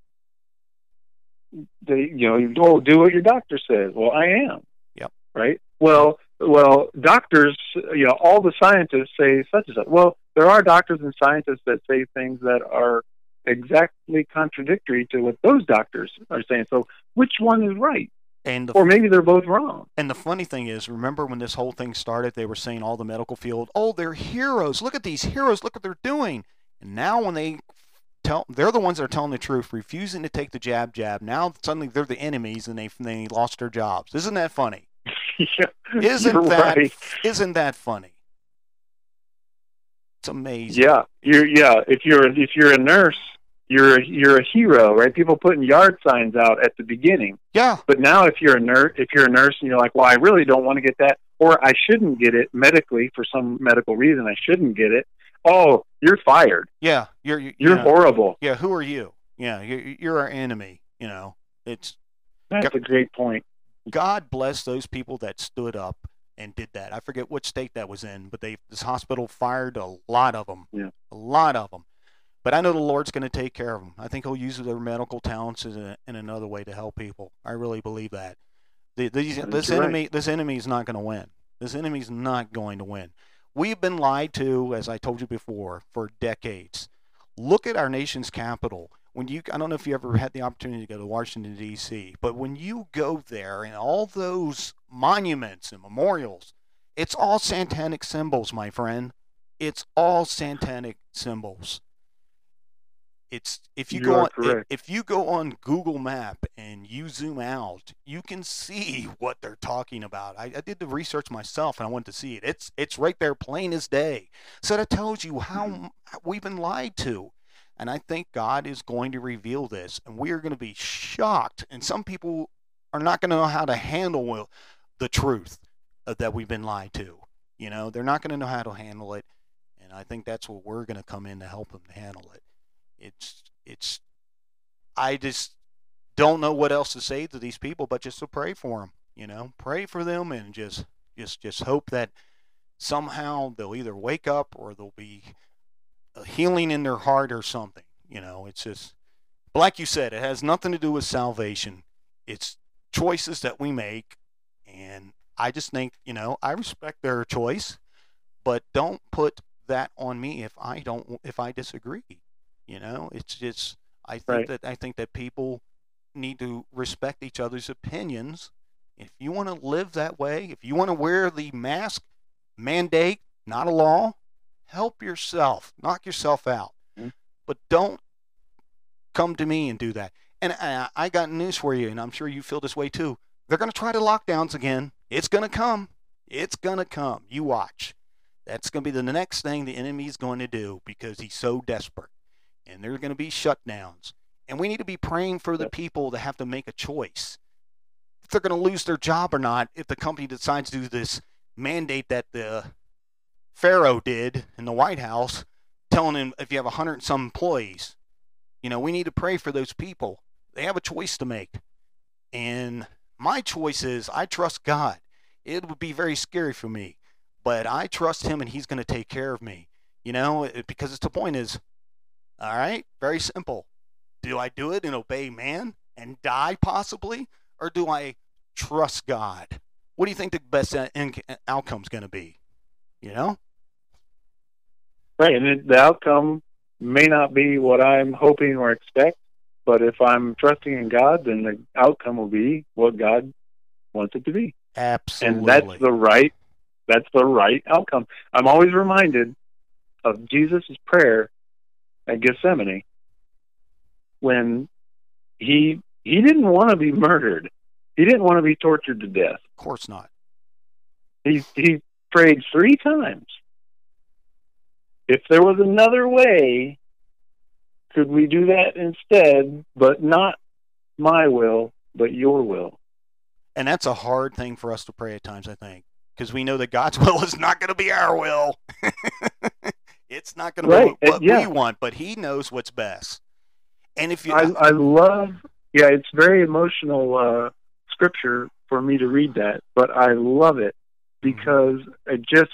they you know you oh, do what your doctor says well i am Yep. right well well doctors you know all the scientists say such and such well there are doctors and scientists that say things that are exactly contradictory to what those doctors are saying so which one is right And the or maybe they're both wrong And the funny thing is, remember when this whole thing started, they were saying all the medical field, oh, they're heroes. Look at these heroes. Look what they're doing. And now when they tell, they're the ones that are telling the truth, refusing to take the jab, jab. Now suddenly they're the enemies and they they lost their jobs. Isn't that funny? *laughs* yeah, Isn't that right. not that funny? It's amazing. Yeah, you're yeah. If you're if you're a nurse, you're you're a hero, right? People putting yard signs out at the beginning, Yeah. but now if you're a nurse, if you're a nurse and you're like, well, I really don't want to get that, or I shouldn't get it medically for some medical reason, I shouldn't get it. Oh, you're fired. Yeah. You're you You're know, horrible. Yeah. Who are you? Yeah. You're, you're our enemy. You know. It's That's a great point. God bless those people that stood up and did that. I forget what state that was in, but they this hospital fired a lot of them. Yeah. A lot of them. But I know the Lord's going to take care of them. I think He'll use their medical talents in, a, in another way to help people. I really believe that. The, these, this right. enemy, this enemy is not going to win. This enemy is not going to win. We've been lied to, as I told you before, for decades. Look at our nation's capital. When you, I don't know if you ever had the opportunity to go to Washington D.C., but when you go there and all those monuments and memorials, it's all satanic symbols, my friend. It's all satanic symbols. It's if you, You go on if, correct. if you go on Google Map and you zoom out, you can see what they're talking about. I, I did the research myself and I wanted to see it. It's it's right there, plain as day. So that tells you how Mm-hmm. we've been lied to. And I think God is going to reveal this, and we are going to be shocked. And some people are not going to know how to handle the truth uh, that we've been lied to. You know, they're not going to know how to handle it, and I think that's what we're going to come in to help them to handle it. It's it's. I just don't know what else to say to these people, but just to pray for them. You know, pray for them, and just just just hope that somehow they'll either wake up or they'll be a healing in their heart or something. You know, it's just but like you said, it has nothing to do with salvation. It's choices that we make, and I just think you know I respect their choice, but don't put that on me if I don't if I disagree. You know, it's just I think Right. that I think that people need to respect each other's opinions. If you want to live that way, if you want to wear the mask mandate, not a law, help yourself, knock yourself out. Mhm. But don't come to me and do that. And I, I got news for you, and I'm sure you feel this way too. They're going to try to lockdowns again. It's going to come. It's going to come. You watch. That's going to be the next thing the enemy's going to do because he's so desperate. And there are going to be shutdowns. And we need to be praying for the people that have to make a choice. If they're going to lose their job or not, if the company decides to do this mandate that the Pharaoh did in the White House, telling him if you have a hundred some employees, you know, we need to pray for those people. They have a choice to make. And my choice is I trust God. It would be very scary for me, but I trust Him and He's going to take care of me. You know, because it's the point is, all right, very simple. Do I do it and obey man and die possibly, or do I trust God? What do you think the best outcome is going to be? You know? Right, and it, the outcome may not be what I'm hoping or expect, but if I'm trusting in God, then the outcome will be what God wants it to be, Absolutely. and that's the right, that's the right outcome. I'm always reminded of Jesus' prayer at Gethsemane when he he didn't want to be murdered, he didn't want to be tortured to death. of course not. He he prayed three times. If there was another way, could we do that instead? But not my will, but your will. And that's a hard thing for us to pray at times, I think, because we know that God's *laughs* will is not going to be our will. *laughs* it's not going to be what yeah. we want, but he knows what's best. And if you, I, I love, yeah, it's very emotional uh, scripture for me to read that, but I love it mm-hmm. because it just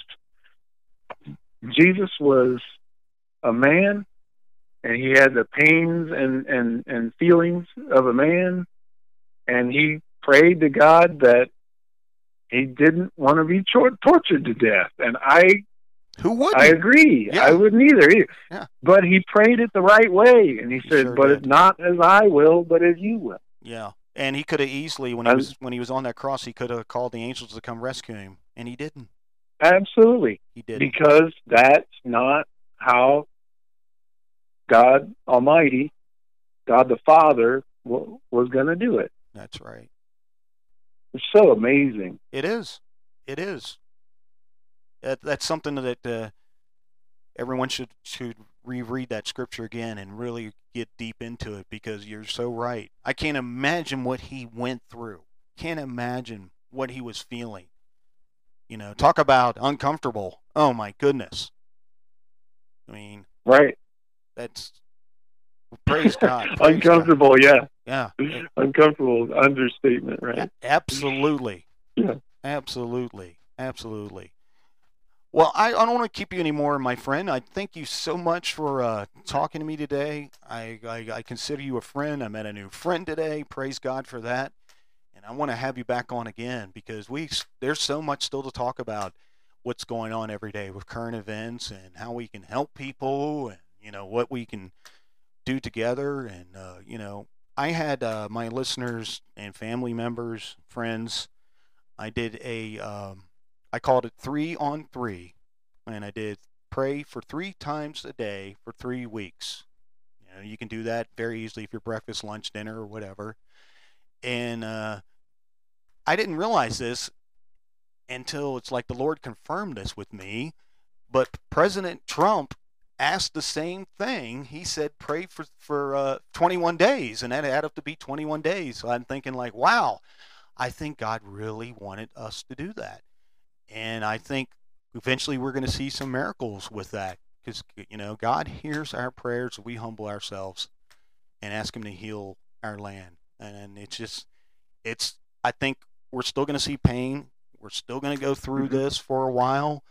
Jesus was a man and he had the pains and and and feelings of a man and he prayed to God that he didn't want to be tor- tortured to death. And I who would I agree. Yeah. I wouldn't either, either. Yeah. but he prayed it the right way and he, he said sure but it's not as I will but as you will. Yeah. And he could have easily when he was when he was on that cross he could have called the angels to come rescue him and he didn't absolutely he did because that's not how God Almighty, God the Father, was going to do it. That's right. It's so amazing. It is. It is. That, that's something that uh, everyone should should reread that scripture again and really get deep into it because you're so right. I can't imagine what he went through. Can't imagine what he was feeling. You know, talk about uncomfortable. Oh my goodness. I mean, right. That's praise God. *laughs* Praise Uncomfortable, God. yeah. Yeah. Uncomfortable understatement, right? Absolutely. Yeah. Absolutely. Absolutely. Well, I, I don't want to keep you anymore, my friend. I thank you so much for uh, talking to me today. I, I, I consider you a friend. I met a new friend today. Praise God for that. And I want to have you back on again because we there's so much still to talk about what's going on every day with current events and how we can help people and you know what we can do together and uh, you know i had uh, my listeners and family members friends i did a um, I called it three on three and i did pray for three times a day for three weeks. You know you can do that very easily if you're breakfast lunch dinner or whatever. And uh, i didn't realize this until it's like the lord confirmed this with me but president trump asked the same thing. He said, pray for, for uh, 21 days, and that had up to be 21 days. So I'm thinking, like, wow, I think God really wanted us to do that. And I think eventually we're going to see some miracles with that because, you know, God hears our prayers. We humble ourselves and ask Him to heal our land. And it's just, it's, I think we're still going to see pain. We're still going to go through mm-hmm. this for a while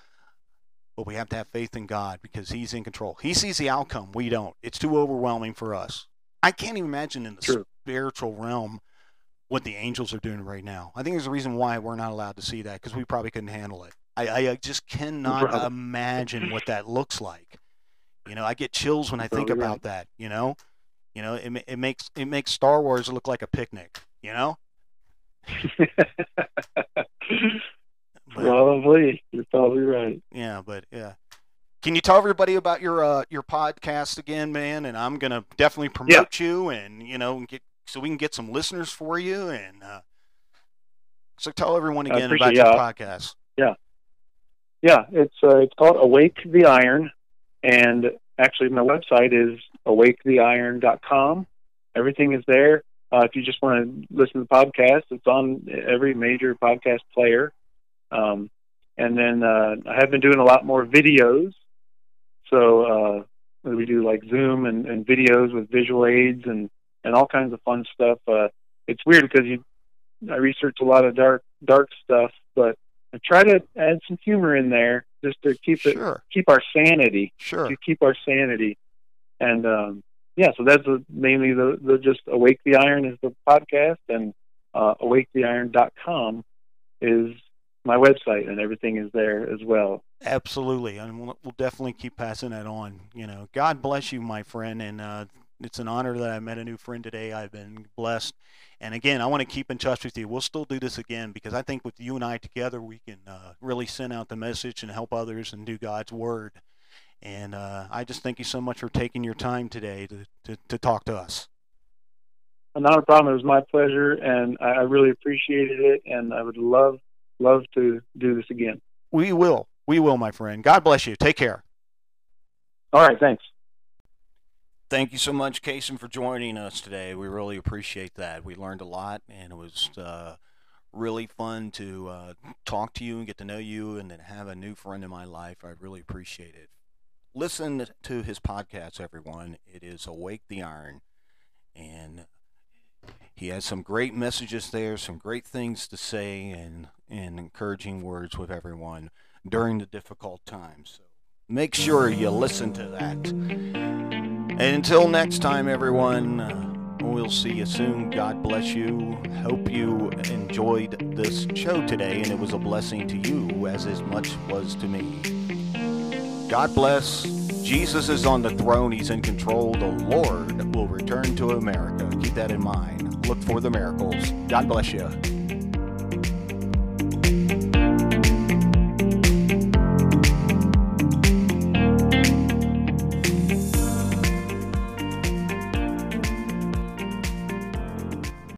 but we have to have faith in God because He's in control. He sees the outcome. We don't. It's too overwhelming for us. I can't even imagine in the True. spiritual realm what the angels are doing right now. I think there's a reason why we're not allowed to see that because we probably couldn't handle it. I, I just cannot imagine what that looks like. You know, I get chills when I think about right. that. You know, you know, it, it makes it makes Star Wars look like a picnic. You know. But, probably, you're probably right. Yeah, but yeah. Can you tell everybody about your uh, your podcast again, man? And I'm gonna definitely promote yeah. you, and you know, get so we can get some listeners for you. And uh, so tell everyone again about your podcast. Yeah, yeah, it's uh, it's called Awake the Iron, and actually my website is awaketheiron.com. Everything is there. Uh, if you just want to listen to the podcast, it's on every major podcast player. Um, and then uh, I have been doing a lot more videos. So uh, we do like Zoom and, and videos with visual aids and, and all kinds of fun stuff. Uh, it's weird because you, I research a lot of dark dark stuff, but I try to add some humor in there just to keep it sure. keep our sanity. Sure. To keep our sanity. And um, yeah, so that's mainly the, the just Awake the Iron is the podcast, and uh, awaketheiron.com is my website and everything is there as well. Absolutely, and we'll, we'll definitely keep passing that on. You know, God bless you, my friend, and uh, it's an honor that I met a new friend today. I've been blessed, and again, I want to keep in touch with you. We'll still do this again because I think with you and I together, we can uh, really send out the message and help others and do God's word. And uh, I just thank you so much for taking your time today to, to, to talk to us. Not a problem. It was my pleasure, and I really appreciated it. And I would love love to do this again. We will. We will, my friend. God bless you. Take care. All right. Thanks. Thank you so much, Cason, for joining us today. We really appreciate that. We learned a lot, and it was uh, really fun to uh, talk to you and get to know you and then have a new friend in my life. I really appreciate it. Listen to his podcast, everyone. It is Awake the Iron. And he has some great messages there, some great things to say, and, and encouraging words with everyone during the difficult times. So make sure you listen to that. And until next time, everyone, uh, we'll see you soon. God bless you. Hope you enjoyed this show today, and it was a blessing to you as as much was to me. God bless. Jesus is on the throne. He's in control. The Lord will return to America. Keep that in mind. Look for the miracles. God bless you.